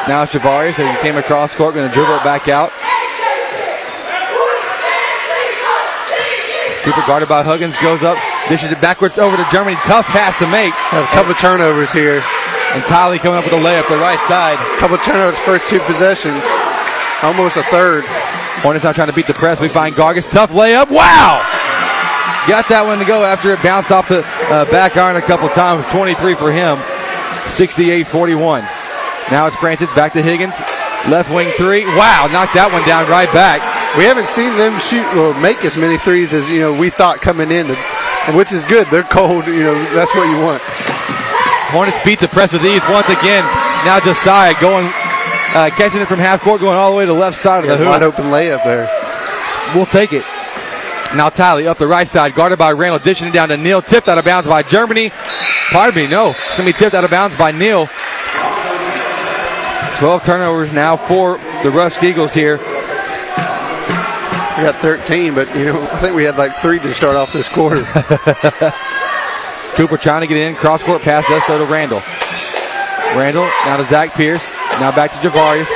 Now it's Javarius as he came across court, going to dribble it back out. Cooper guarded by Huggins goes up, dishes it backwards over to Germany. Tough pass to make. A couple of turnovers here. And Tiley coming up with a layup the right side. A couple of turnovers first two possessions. Almost a third. Hornets not trying to beat the press. We find Gargis. Tough layup. Wow! Got that one to go after it bounced off the uh, back iron a couple times. 23 for him. 68 41. Now it's Francis back to Huggins. Left wing three. Wow, knocked that one down right back. We haven't seen them shoot or make as many threes as you know we thought coming in, and which is good. They're cold. You know that's what you want. Hornets beat the press with ease once again. Now Josiah going, uh, catching it from half court, going all the way to the left side of the hoop. Wide open layup there. We'll take it. Now Tiley up the right side, guarded by Randall, dishing it down to Neal, tipped out of bounds by Germany. Pardon me, no, it's gonna be tipped out of bounds by Neal. 12 turnovers now for the Rusk Eagles here. We got 13, but you know I think we had like three to start off this quarter. [laughs] Cooper trying to get in, cross court pass does so to Randall. Randall now to Zach Pierce, now back to Javarius,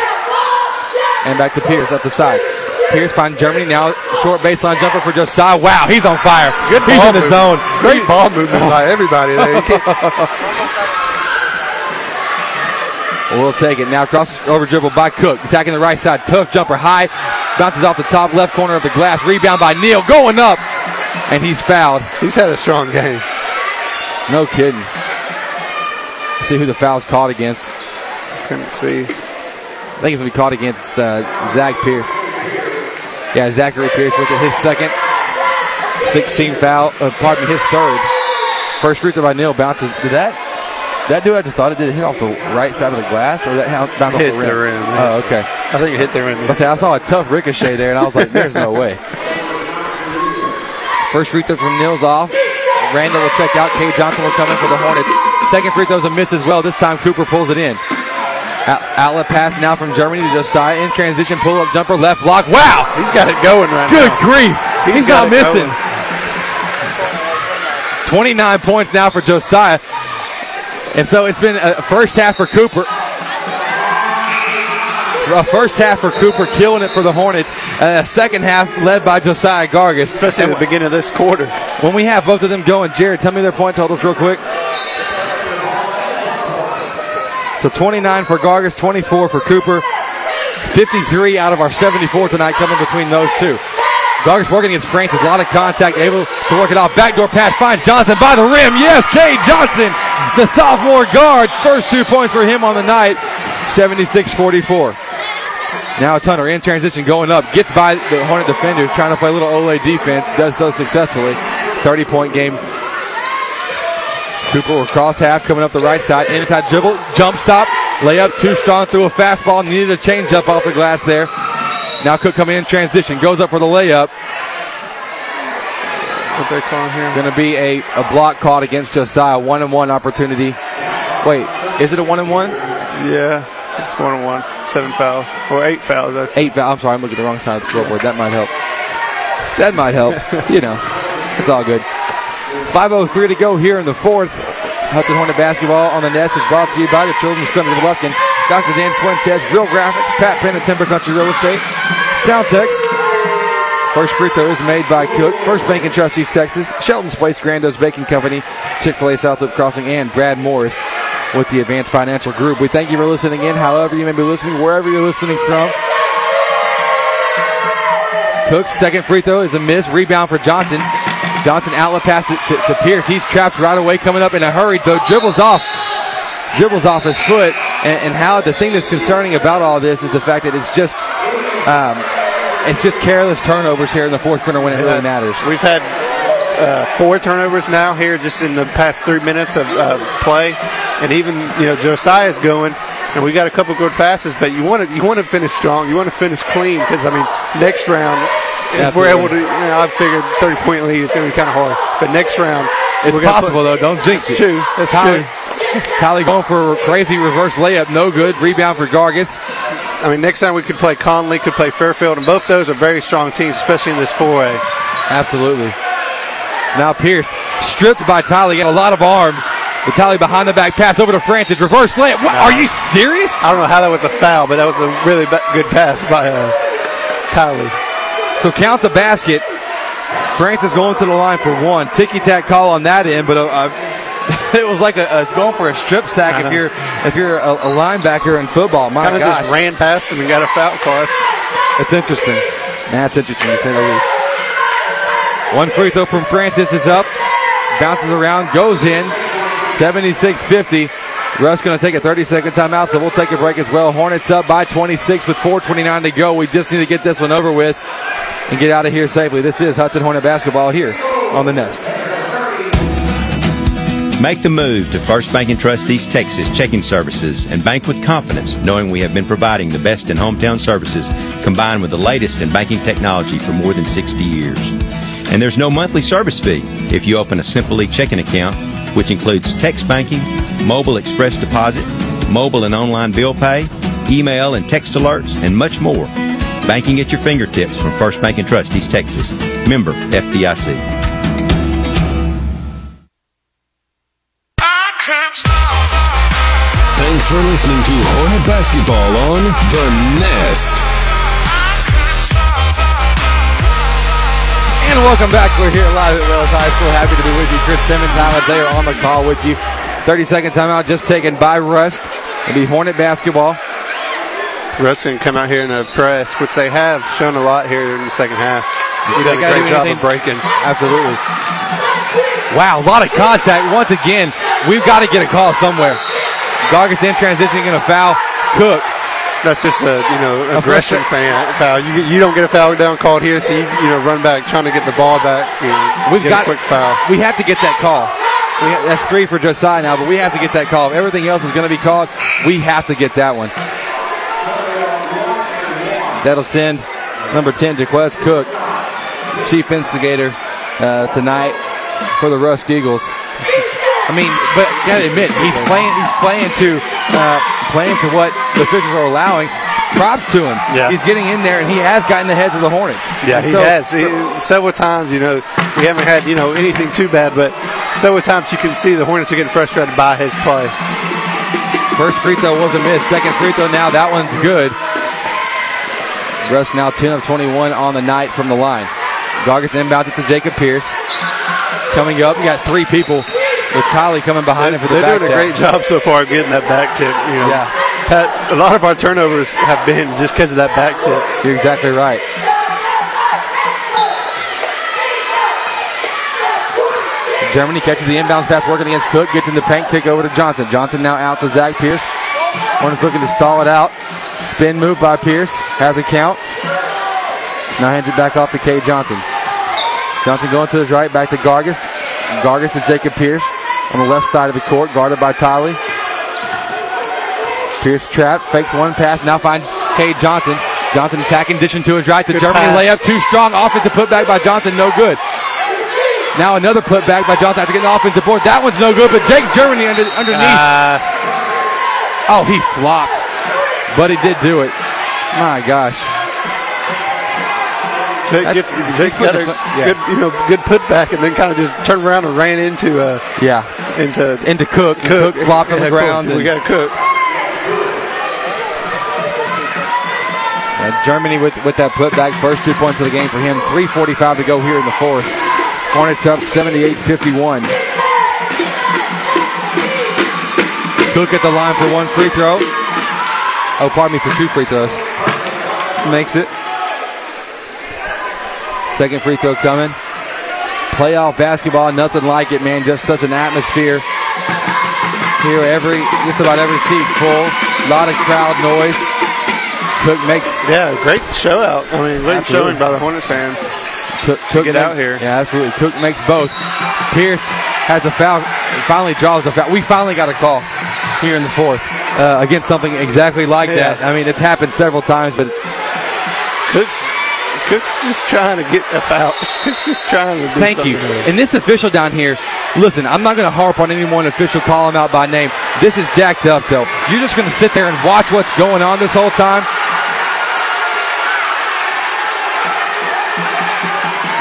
and back to Pierce up the side. Pierce finds Germany now short baseline jumper for Josiah. Wow, he's on fire. Good he's in the movement. zone. Great ball movement by [laughs] everybody there. [laughs] We'll take it. Now cross over dribble by Cook. Attacking the right side. Tough jumper high. Bounces off the top left corner of the glass. Rebound by Neal. Going up. And he's fouled. He's had a strong game. No kidding. Let's see who the foul's caught against. Couldn't see. I think it's going to be caught against uh, Zach Pierce. Yeah, Zachary Pierce with it. His second. 16 foul. Uh, pardon me, his third. First free throw by Neal bounces. Did that? That dude, I just thought it did it hit off the right side of the glass, or that hit- bounced off the rim? the rim, yeah. Oh, okay. I think it hit the rim. I say I saw a tough ricochet there, and I was like, "There's no way." First free throw from Nils off. Randall will check out. Kay Johnson will come in for the Hornets. Second free throw's a miss as well. This time Cooper pulls it in. Out- outlet pass now from Germany to Josiah in transition. Pull up jumper left block. Wow, He's got it going right good now. grief! He's, got not missing. 29 points now for Josiah. And so it's been a first half for Cooper. A first half for Cooper, killing it for the Hornets. A second half led by Josiah Gargis. Especially at the beginning of this quarter. When we have both of them going, Jared, tell me their point totals real quick. So 29 for Gargis, 24 for Cooper. 53 out of our 74 tonight coming between those two. Gargis working against Francis. A lot of contact, able to work it off. Backdoor pass finds Johnson by the rim. Yes, Cade Johnson, the sophomore guard. First two points for him on the night. 76 44. Now it's Hunter in transition going up. Gets by the Hornet defenders, trying to play a little Ole defense. Does so successfully. 30 point game. Cooper will cross half coming up the right side. Inside dribble. Jump stop. Layup too strong through a fastball. Needed a change up off the glass there. Now Cook coming in transition. Goes up for the layup. What they calling here? Going to be a, a block caught against Josiah. One and one opportunity. Wait, is it a one and one? Yeah, it's one and one. Seven fouls or eight fouls. I Eight fouls. I'm sorry, I'm looking at the wrong side of the scoreboard. That might help. That might help. [laughs] you know, it's all good. 5.03 to go here in the fourth. Hudson Hornet basketball on the nest is brought to you by the Children's Clinic of Lufkin. Dr. Dan Fuentes, Real Graphics, Pat Penn, and Timber Country Real Estate. Soundtex. First free throw is made by Cook. First Bank and Trust East Texas. Shelton's Place, Grando's Baking Company, Chick-fil-A South Loop Crossing, and Brad Morris with the Advanced Financial Group. We thank you for listening in, however you may be listening, wherever you're listening from. Cook's second free throw is a miss. Rebound for Johnson. Johnson outlet pass it to, to Pierce. He's trapped right away, coming up in a hurry, though dribbles off. Dribbles off his foot. And, and how the thing that's concerning about all this is the fact that it's just um, it's just careless turnovers here in the fourth quarter when it really matters. We've had uh, four turnovers now here just in the past three minutes of uh, play, and even you know Josiah's going, and we got a couple good passes. But you want to you want to finish strong, you want to finish clean because I mean next round if we're able to, you know, I figured 30 point lead is going to be kind of hard, but next round It's possible though. Don't jinx That's it. true. That's Tyler, true. [laughs] Tyler going for a crazy reverse layup, no good. Rebound for Gargis. I mean, next time we could play Conley, could play Fairfield, and both those are very strong teams, especially in this 4A. Absolutely. Now Pierce stripped by. He got a lot of arms. But Tyler behind the back pass over to Francis. Reverse layup. What? Are you serious? I don't know how that was a foul, but that was a really good pass by uh, Tyler. So count the basket. Francis going to the line for one. Ticky tack call on that end, but uh, uh, [laughs] it was like a, a going for a strip sack if you're if you're a, a linebacker in football. My Kind of gosh, just ran past him and got a foul call. it's interesting. That's interesting to say the least. One free throw from Francis is up, bounces around, goes in. 76-50. Rusk going to take a 30-second timeout, so we'll take a break as well. Hornets up by 26 with 4:29 to go. We just need to get this one over with and get out of here safely. This is Hudson Hornet basketball here on the Nest. Make the move to First Bank and Trust East Texas Checking Services and bank with confidence, knowing we have been providing the best in hometown services combined with the latest in banking technology for more than 60 years. And there's no monthly service fee if you open a Simply checking account, which includes text banking, mobile express deposit, mobile and online bill pay, email and text alerts, and much more. Banking at your fingertips from First Bank and Trust East Texas. Member FDIC. Thanks for listening to Hornet Basketball on The Nest. And welcome back. We're here live at Wells High School. Happy to be with you. Chris Simmons, Tyler Taylor on the call with you. 30 second timeout just taken by Rusk. It'll be Hornet basketball. Rusk can come out here in a press, which they have shown a lot here in the second half. They done a great job anything- of breaking. Absolutely. Wow, a lot of contact. Once again, we've got to get a call somewhere. Gargis in transition, going a foul Cook. That's just a you know A aggression fan foul. You, you don't get a foul down called here, so you you know run back trying to get the ball back. You know, We've get got a quick foul. We have to get that call. We ha- that's three for Josiah now, but we have to get that call. If everything else is going to be called, we have to get that one. That'll send number 10, Jaquez Cook, chief instigator uh, tonight for the Rusk Eagles. I mean, but gotta admit, he's playing. He's playing to uh, playing to what the officials are allowing. Props to him. Yeah. He's getting in there, and he has gotten the heads of the Hornets. Yeah, And he so- has he, several times. You know, we haven't had you know anything too bad, but several times you can see the Hornets are getting frustrated by his play. First free throw was a miss. Second free throw now, that one's good. Rusk now 10 of 21 on the night from the line. Goggins inbounds it to Jacob Pierce. Coming up, you got three people with Tyler coming behind they, him for the They're doing tip. a great job so far getting that back tip. You know. Yeah. Pat, a lot of our turnovers have been just because of that back tip. You're exactly right. Germany catches the inbounds pass working against Cook, gets in the paint, kick over to Johnson. Johnson now out to Zach Pierce. One is looking to stall it out. Spin move by Pierce, has a count. Now hands it back off to Kay Johnson. Johnson going to his right, back to Gargis. Gargis to Jacob Pierce on the left side of the court, guarded by Tiley. Pierce trap, fakes one pass, now finds Kay Johnson. Johnson attacking, dishing to his right to Good Germany. pass. Layup too strong. Offensive putback by Johnson, no good. Now another putback by Johnson after getting the offensive board. That one's no good, but Jake Germany under, underneath. Uh, oh, he flopped. But he did do it. My gosh. Jake gets Jake got a yeah. good you know good putback and then kind of just turned around and ran into uh Yeah. into Into Cook. and Cook, flopped on the ground. We got cook. Uh, Germany with, with that putback, first two points of the game for him. 3.45 to go here in the fourth. Hornets up 78 51. Cook at the line for one free throw. Oh, pardon me, for two free throws. Makes it. Second free throw coming. Playoff basketball, nothing like it, man. Just such an atmosphere. Here, every just about every seat full. A lot of crowd noise. Cook makes Yeah, great show out. I mean, great Absolutely. showing by the Hornets fans. Cook, Cook get make- out here. Yeah, absolutely. Cook makes both. Pierce has a foul. Finally draws a foul. We finally got a call here in the fourth uh, against something exactly like Yeah. that. I mean, it's happened several times, but Cook's Cook's just trying to get a foul. Cook's just trying to. Do thank you. here. And this official down here, listen, I'm not going to harp on any one official, call him out by name. This is jacked up, though. You're just going to sit there and watch what's going on this whole time.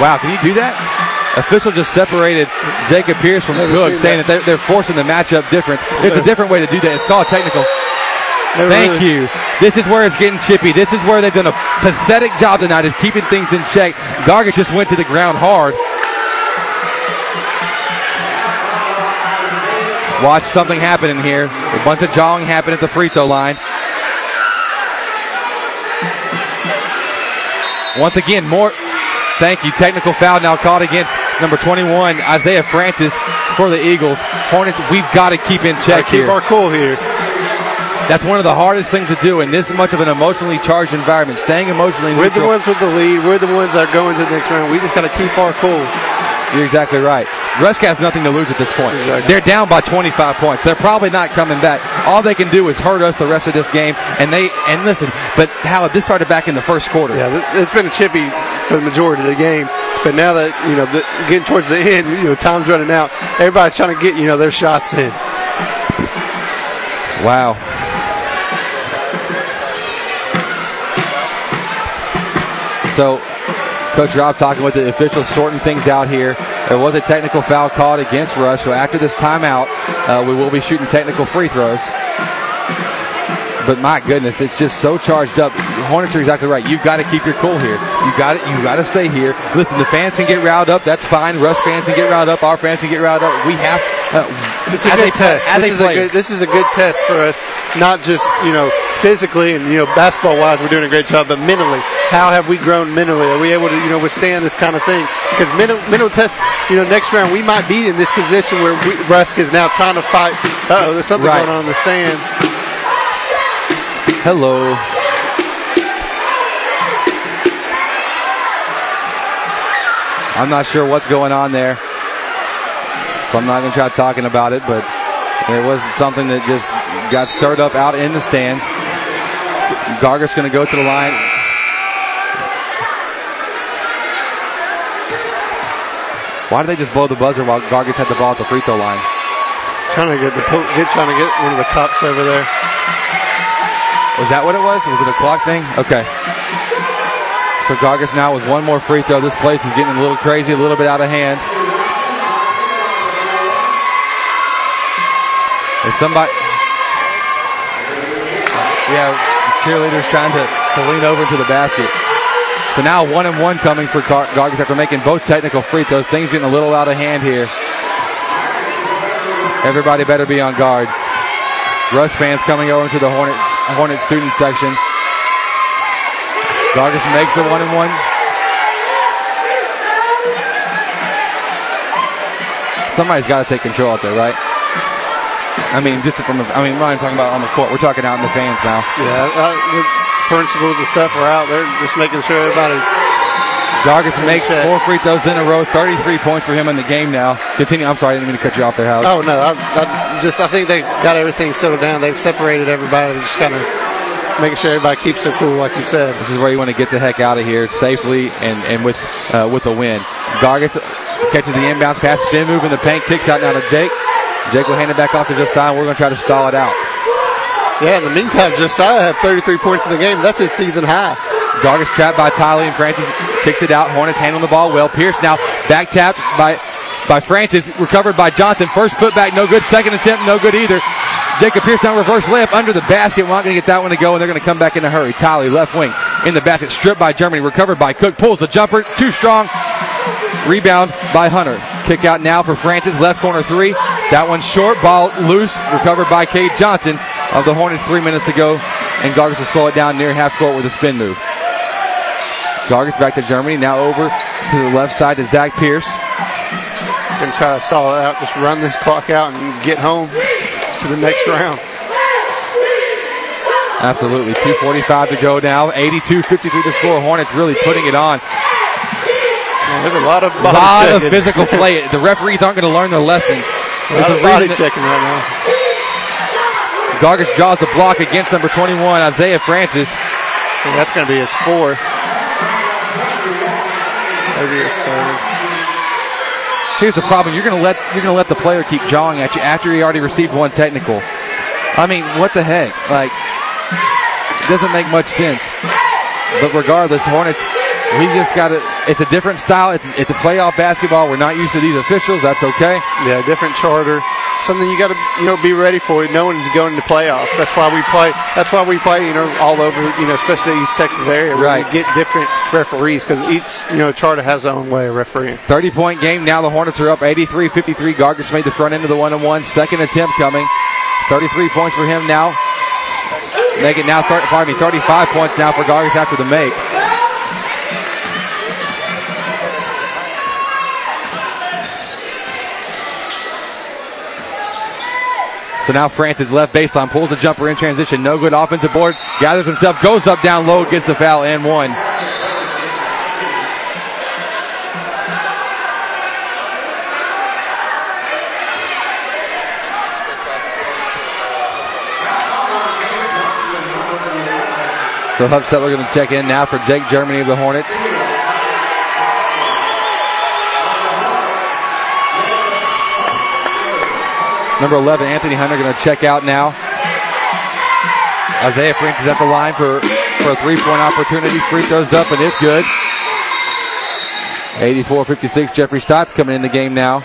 Wow, can you do that? Official just separated Jacob Pierce from Never Cook, saying that. that they're, they're forcing the matchup difference. It's a different way to do that. It's called technical. Never Thank really- you. This is where it's getting chippy. This is where they've done a pathetic job tonight of keeping things in check. Gargis just went to the ground hard. Watch something happen in here. A bunch of jawing happen at the free throw line. Once again, more. Thank you. Technical foul now caught against number 21, Isaiah Francis for the Eagles. Hornets, we've got to keep in check Gotta keep our cool here. That's one of the hardest things to do in this much of an emotionally charged environment. Staying emotionally We're the ones with the lead. We're the ones that are going to the next round. We just got to keep our cool. You're exactly right. Rusk has nothing to lose at this point. Exactly. They're down by 25 points. They're probably not coming back. All they can do is hurt us the rest of this game. And they and listen, but how this started back in the first quarter. Yeah, it's been a chippy for the majority of the game. But now that you know, the, getting towards the end, you know, time's running out. Everybody's trying to get you know their shots in. Wow. So, Coach Rob talking with the officials, sorting things out here. There was a technical foul called against Rusk. So after this timeout, uh, we will be shooting technical free throws. But my goodness, it's just so charged up. Hornets are exactly right. You've got to keep your cool here. You got it. You got to stay here. Listen, the fans can get riled up. That's fine. Rusk fans can get riled up. Our fans can get riled up. We have. Uh, It's a good test. This is, a good, this is a good test for us, not just you know physically and you know basketball wise, we're doing a great job, but mentally, how have we grown mentally? Are we able to you know withstand this kind of thing? Because mental mental test, you know, next round we might be in this position where we, Rusk is now trying to fight. Oh, there's something Right. going on in the stands. Hello. I'm not sure what's going on there. So I'm not going to try talking about it, but it was something that just got stirred up out in the stands. Gargis going to go to the line. Why did they just blow the buzzer while Gargis had the ball at the free throw line? Trying to get the get trying to get one of the cups over there. Was that what it was? Was it a clock thing? Okay. So Gargis now with one more free throw. This place is getting a little crazy, a little bit out of hand. Is somebody? Yeah, cheerleaders trying to, to lean over to the basket. So now one and one coming for Gar- Gargis after making both technical free throws. Things getting a little out of hand here. Everybody better be on guard. Rusk fans coming over to the Hornet Hornet student section. Gargis makes the one and one. somebody's got to take control out there, right? I mean, just from the, I mean, we're not talking about on the court. We're talking out in the fans now. Yeah, uh, the principals and stuff are out there just making sure everybody's. Gargis makes check. four free throws in a row, 33 points for him in the game now. Continue. I'm sorry, I didn't mean to cut you off there, Howard. Oh no, I, I just I think they got everything settled down. They've separated everybody, just kind of making sure everybody keeps their cool, like you said. This is where you want to get the heck out of here safely and, and with uh, with a win. Gargis catches the inbounds pass, spin move in the paint, kicks out now to Jake. Jake will hand it back off to Josiah. We're going to try to stall it out. Yeah, in the meantime, Josiah had 33 points in the game. That's his season high. Gargis trapped by Tyler and Francis, kicks it out. Hornets handling the ball well. Pierce now back tapped by by Francis, recovered by Johnson. First put back, no good. Second attempt, no good either. Jacob Pierce now reverse layup under the basket. We're not going to get that one to go, and they're going to come back in a hurry. Tyler left wing in the basket, stripped by Germany, recovered by Cook, pulls the jumper, too strong. Rebound by Hunter. Kick out now for Francis, left corner three. That one's short, ball loose, recovered by Cade Johnson of the Hornets. Three minutes to go, and Gargis will slow it down near half court with a spin move. Gargis back to Germany, now over to the left side to Zach Pierce. Gonna try to stall it out, just run this clock out and get home to the next round. Absolutely. 2.45 to go now. 82 53 to score. Hornets really putting it on. There's a lot of A body lot of physical play. [laughs] The referees aren't going to learn their lesson. A There's lot a of body checking right now. Gargis draws the block against number 21, Isaiah Francis. And that's going to be his fourth. Maybe his third. Here's the problem: you're going to let you're to let the player keep jawing at you after he already received one technical. I mean, what the heck? Like, it doesn't make much sense. But regardless, Hornets, we just got it. It's a different style. It's, it's a playoff basketball. We're not used to these officials. That's okay. Yeah, different charter. Something you got to you know be ready for, knowing to go into playoffs. That's why we play. That's why we play. You know, all over. You know, especially the East Texas area, Right. we get different referees because each you know charter has their own way of refereeing. 30 point game. Now the Hornets are up 83 53. Gargis made the front end of the one on one. Second attempt coming. 33 points for him now. Make it now, 30, pardon me, 35 points now for Gargis after the make. So now Francis left baseline, pulls the jumper in transition. No good offensive board. Gathers himself, goes up, down low, gets the foul, and one. So Hub Settler going to check in now for Jake Germany of the Hornets. Number 11, Anthony Hunter, going to check out now. Isaiah Francis at the line for, for a three point opportunity. Free throws up, and it's good. 84 56. Jeffrey Stotts coming in the game now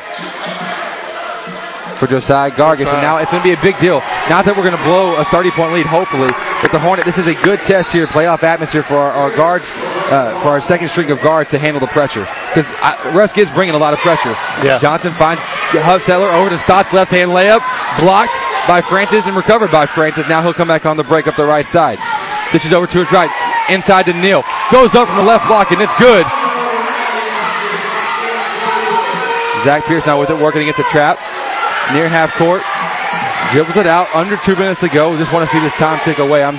for Josiah Gargis. And now it's going to be a big deal. Not that we're going to blow a 30 point lead, hopefully, but the Hornet, this is a good test here, playoff atmosphere for our, our guards, uh, for our second string of guards to handle the pressure. Because Russ Gibbs bringing a lot of pressure. Yeah. Johnson finds Hub Settler over to Stotts, left hand layup, blocked by Francis and recovered by Francis. Now he'll come back on the break up the right side. Ditches over to his right, inside to Neal. Goes up from the left block, and it's good. Zach Pierce now with it, working against the trap. Near half court. Dribbles it out. Under two minutes to go. Just want to see this time tick away. I'm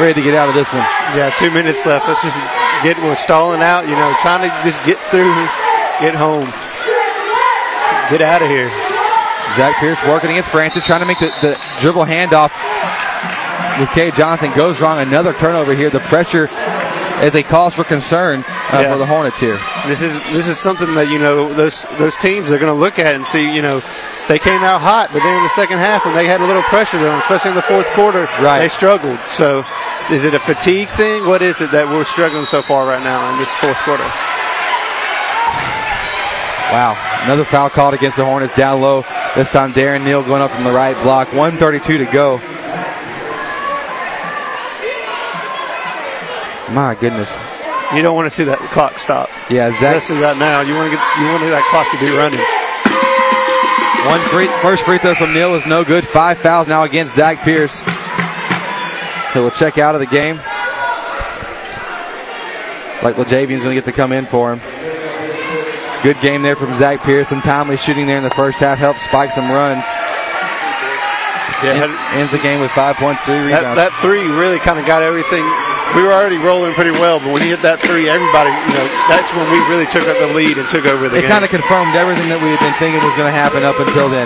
ready to get out of this one. Yeah, two minutes left. Let's just get we're stalling out. You know, trying to just get through, get home, get out of here. Zach Pierce working against Francis, trying to make the, the dribble handoff with Cade Johnson. Goes wrong. Another turnover here. The pressure is a cause for concern uh, Yeah. for the Hornets here. This is this is something that you know those those teams are going to look at and see. You know, they came out hot, but then in the second half when they had a little pressure on, especially in the fourth quarter, Right. they struggled. So, is it a fatigue thing? What is it that we're struggling so far right now in this fourth quarter? Wow. Another foul called against the Hornets down low. This time Darren Neal going up from the right block. 132 to go. My goodness. You don't want to see that clock stop. Yeah, Zach. Especially right now, you want to get you want to that clock to be running. One free, first free throw from Neal is no good. Five fouls now against Zach Pierce. He will check out of the game. Like LeJavian's going to get to come in for him. Good game there from Zach Pierce. Some timely shooting there in the first half helped spike some runs. Yeah, En- ends the game with five points, three That, rebounds. that three really kind of got everything. We were already rolling pretty well, but when he hit that three, everybody, you know, that's when we really took up the lead and took over the it game. It kind of confirmed everything that we had been thinking was going to happen up until then.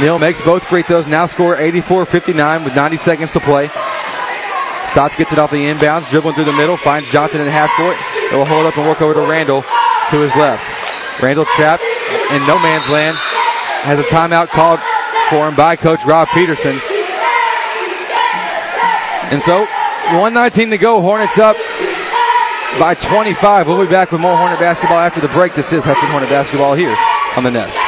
Neal makes both free throws, now score 84 59 with 90 seconds to play. Stotts gets it off the inbounds, dribbling through the middle, finds Johnson in the half court. It will hold up and work over to Randall to his left. Randall trapped in no man's land, has a timeout called for him by Coach Rob Peterson. And so, 119 to go, Hornets up by 25. We'll be back with more Hornet basketball after the break. This is Hudson Hornet basketball here on the Nest.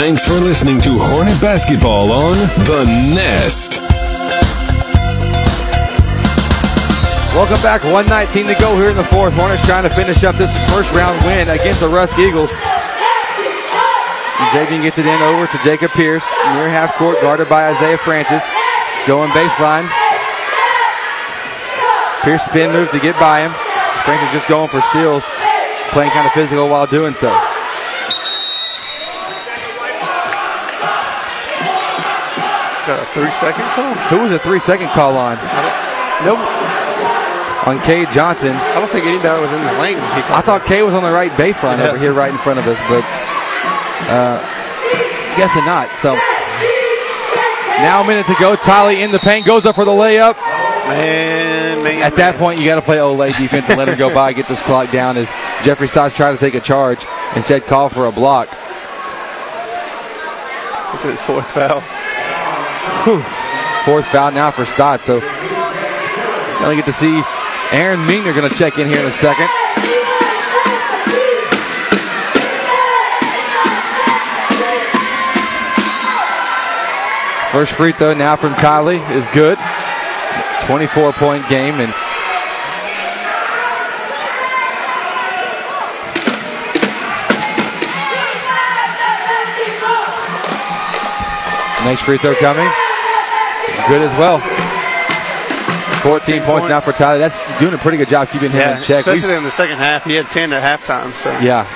Thanks for listening to Hornet Basketball on The Nest. Welcome back. 119 to go here in the fourth. Hornets trying to finish up this first round win against the Rusk Eagles. Jaden gets it in over to Jacob Pierce near half court, guarded by Isaiah Francis. Going baseline. Pierce spin move to get by him. Francis just going for steals, playing kind of physical while doing so. A three second call? Who was a three second call on? Nope. On Cade Johnson. I don't think anybody was in the lane. I thought Cade was on the right baseline Yeah. over here, right in front of us, but uh, guessing not. So now a minute to go. Tiley in the paint goes up for the layup. Man, man. At that point, you got to play Olé defense and let him go by, get this clock down. As Jeffrey Stotts tried to take a charge, instead call for a block. It's his fourth foul. Whew. Fourth foul now for Stott. So gonna get to see Aaron Meagner going to check in here in a second. First free throw now from Tiley is good. 24 point game and next free throw coming. It's good as well. 14 points, now for Tyler. That's doing a pretty good job keeping him Yeah, in check. We've- especially in the second half. He had 10 at halftime. So yeah.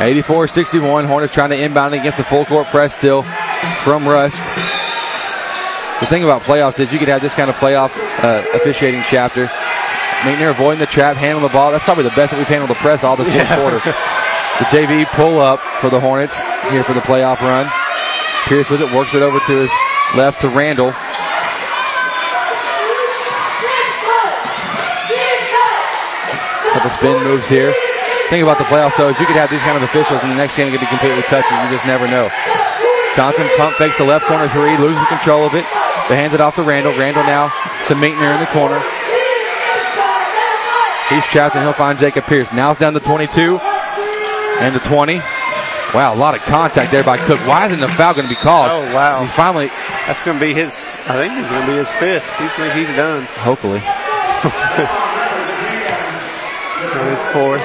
84 61. Hornets trying to inbound against the full court press still from Rusk. The thing about playoffs is you could have this kind of playoff uh, officiating chapter. Meigner avoiding the trap, handling the ball. That's probably the best that we've handled the press all this [laughs] Yeah. quarter. The JV pull up for the Hornets here for the playoff run. Pierce with it, works it over to his left to Randall. Couple spin moves here. Thing about the playoffs though is you could have these kind of officials and the next game could be completely touching. You just never know. Johnson pump fakes the left corner three, loses control of it, but hands it off to Randall. Randall now to Meitner in the corner. He's trapped and he'll find Jacob Pierce. Now it's down to 22 and to 20. Wow, a lot of contact there by Cook. Why isn't the foul going to be called? Oh wow! He finally, That's going to be his. I think it's going to be his fifth. He's think he's done. hopefully. [laughs] Not his fourth.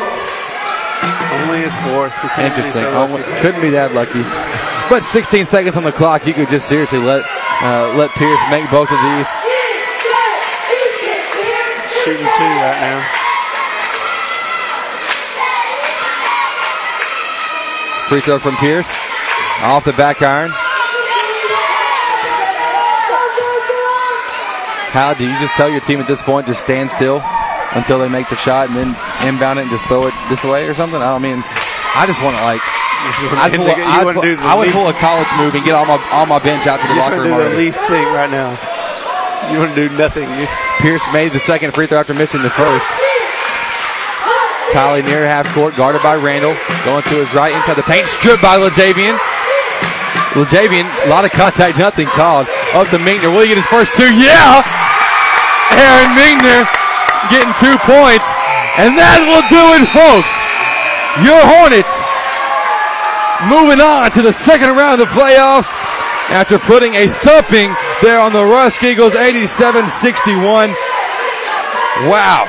Only his fourth. Couldn't be Interesting. so Only- couldn't be that lucky. But 16 seconds on the clock, you could just seriously let uh, let Pierce make both of these. Shooting two right now. Free throw from Pierce. Off the back iron. How do you just tell your team at this point to stand still until they make the shot and then inbound it and just throw it this way or something? I don't mean, I just want to like. I'd pull, a, You I'd pull- do I would pull a college move and get all my all my bench out to the You locker want to room. do the least thing right now. You want to do nothing. You- Pierce made the second free throw after missing the first. Tolly near half court, guarded by Randall. Going to his right into the paint, stripped by LeJavian. LeJavian, a lot of contact, nothing called. Up to Minkner. Will he get his first two? Yeah! Aaron Minkner getting two points. And that will do it, folks. Your Hornets moving on to the second round of the playoffs after putting a thumping there on the Rusk Eagles 87 61. Wow.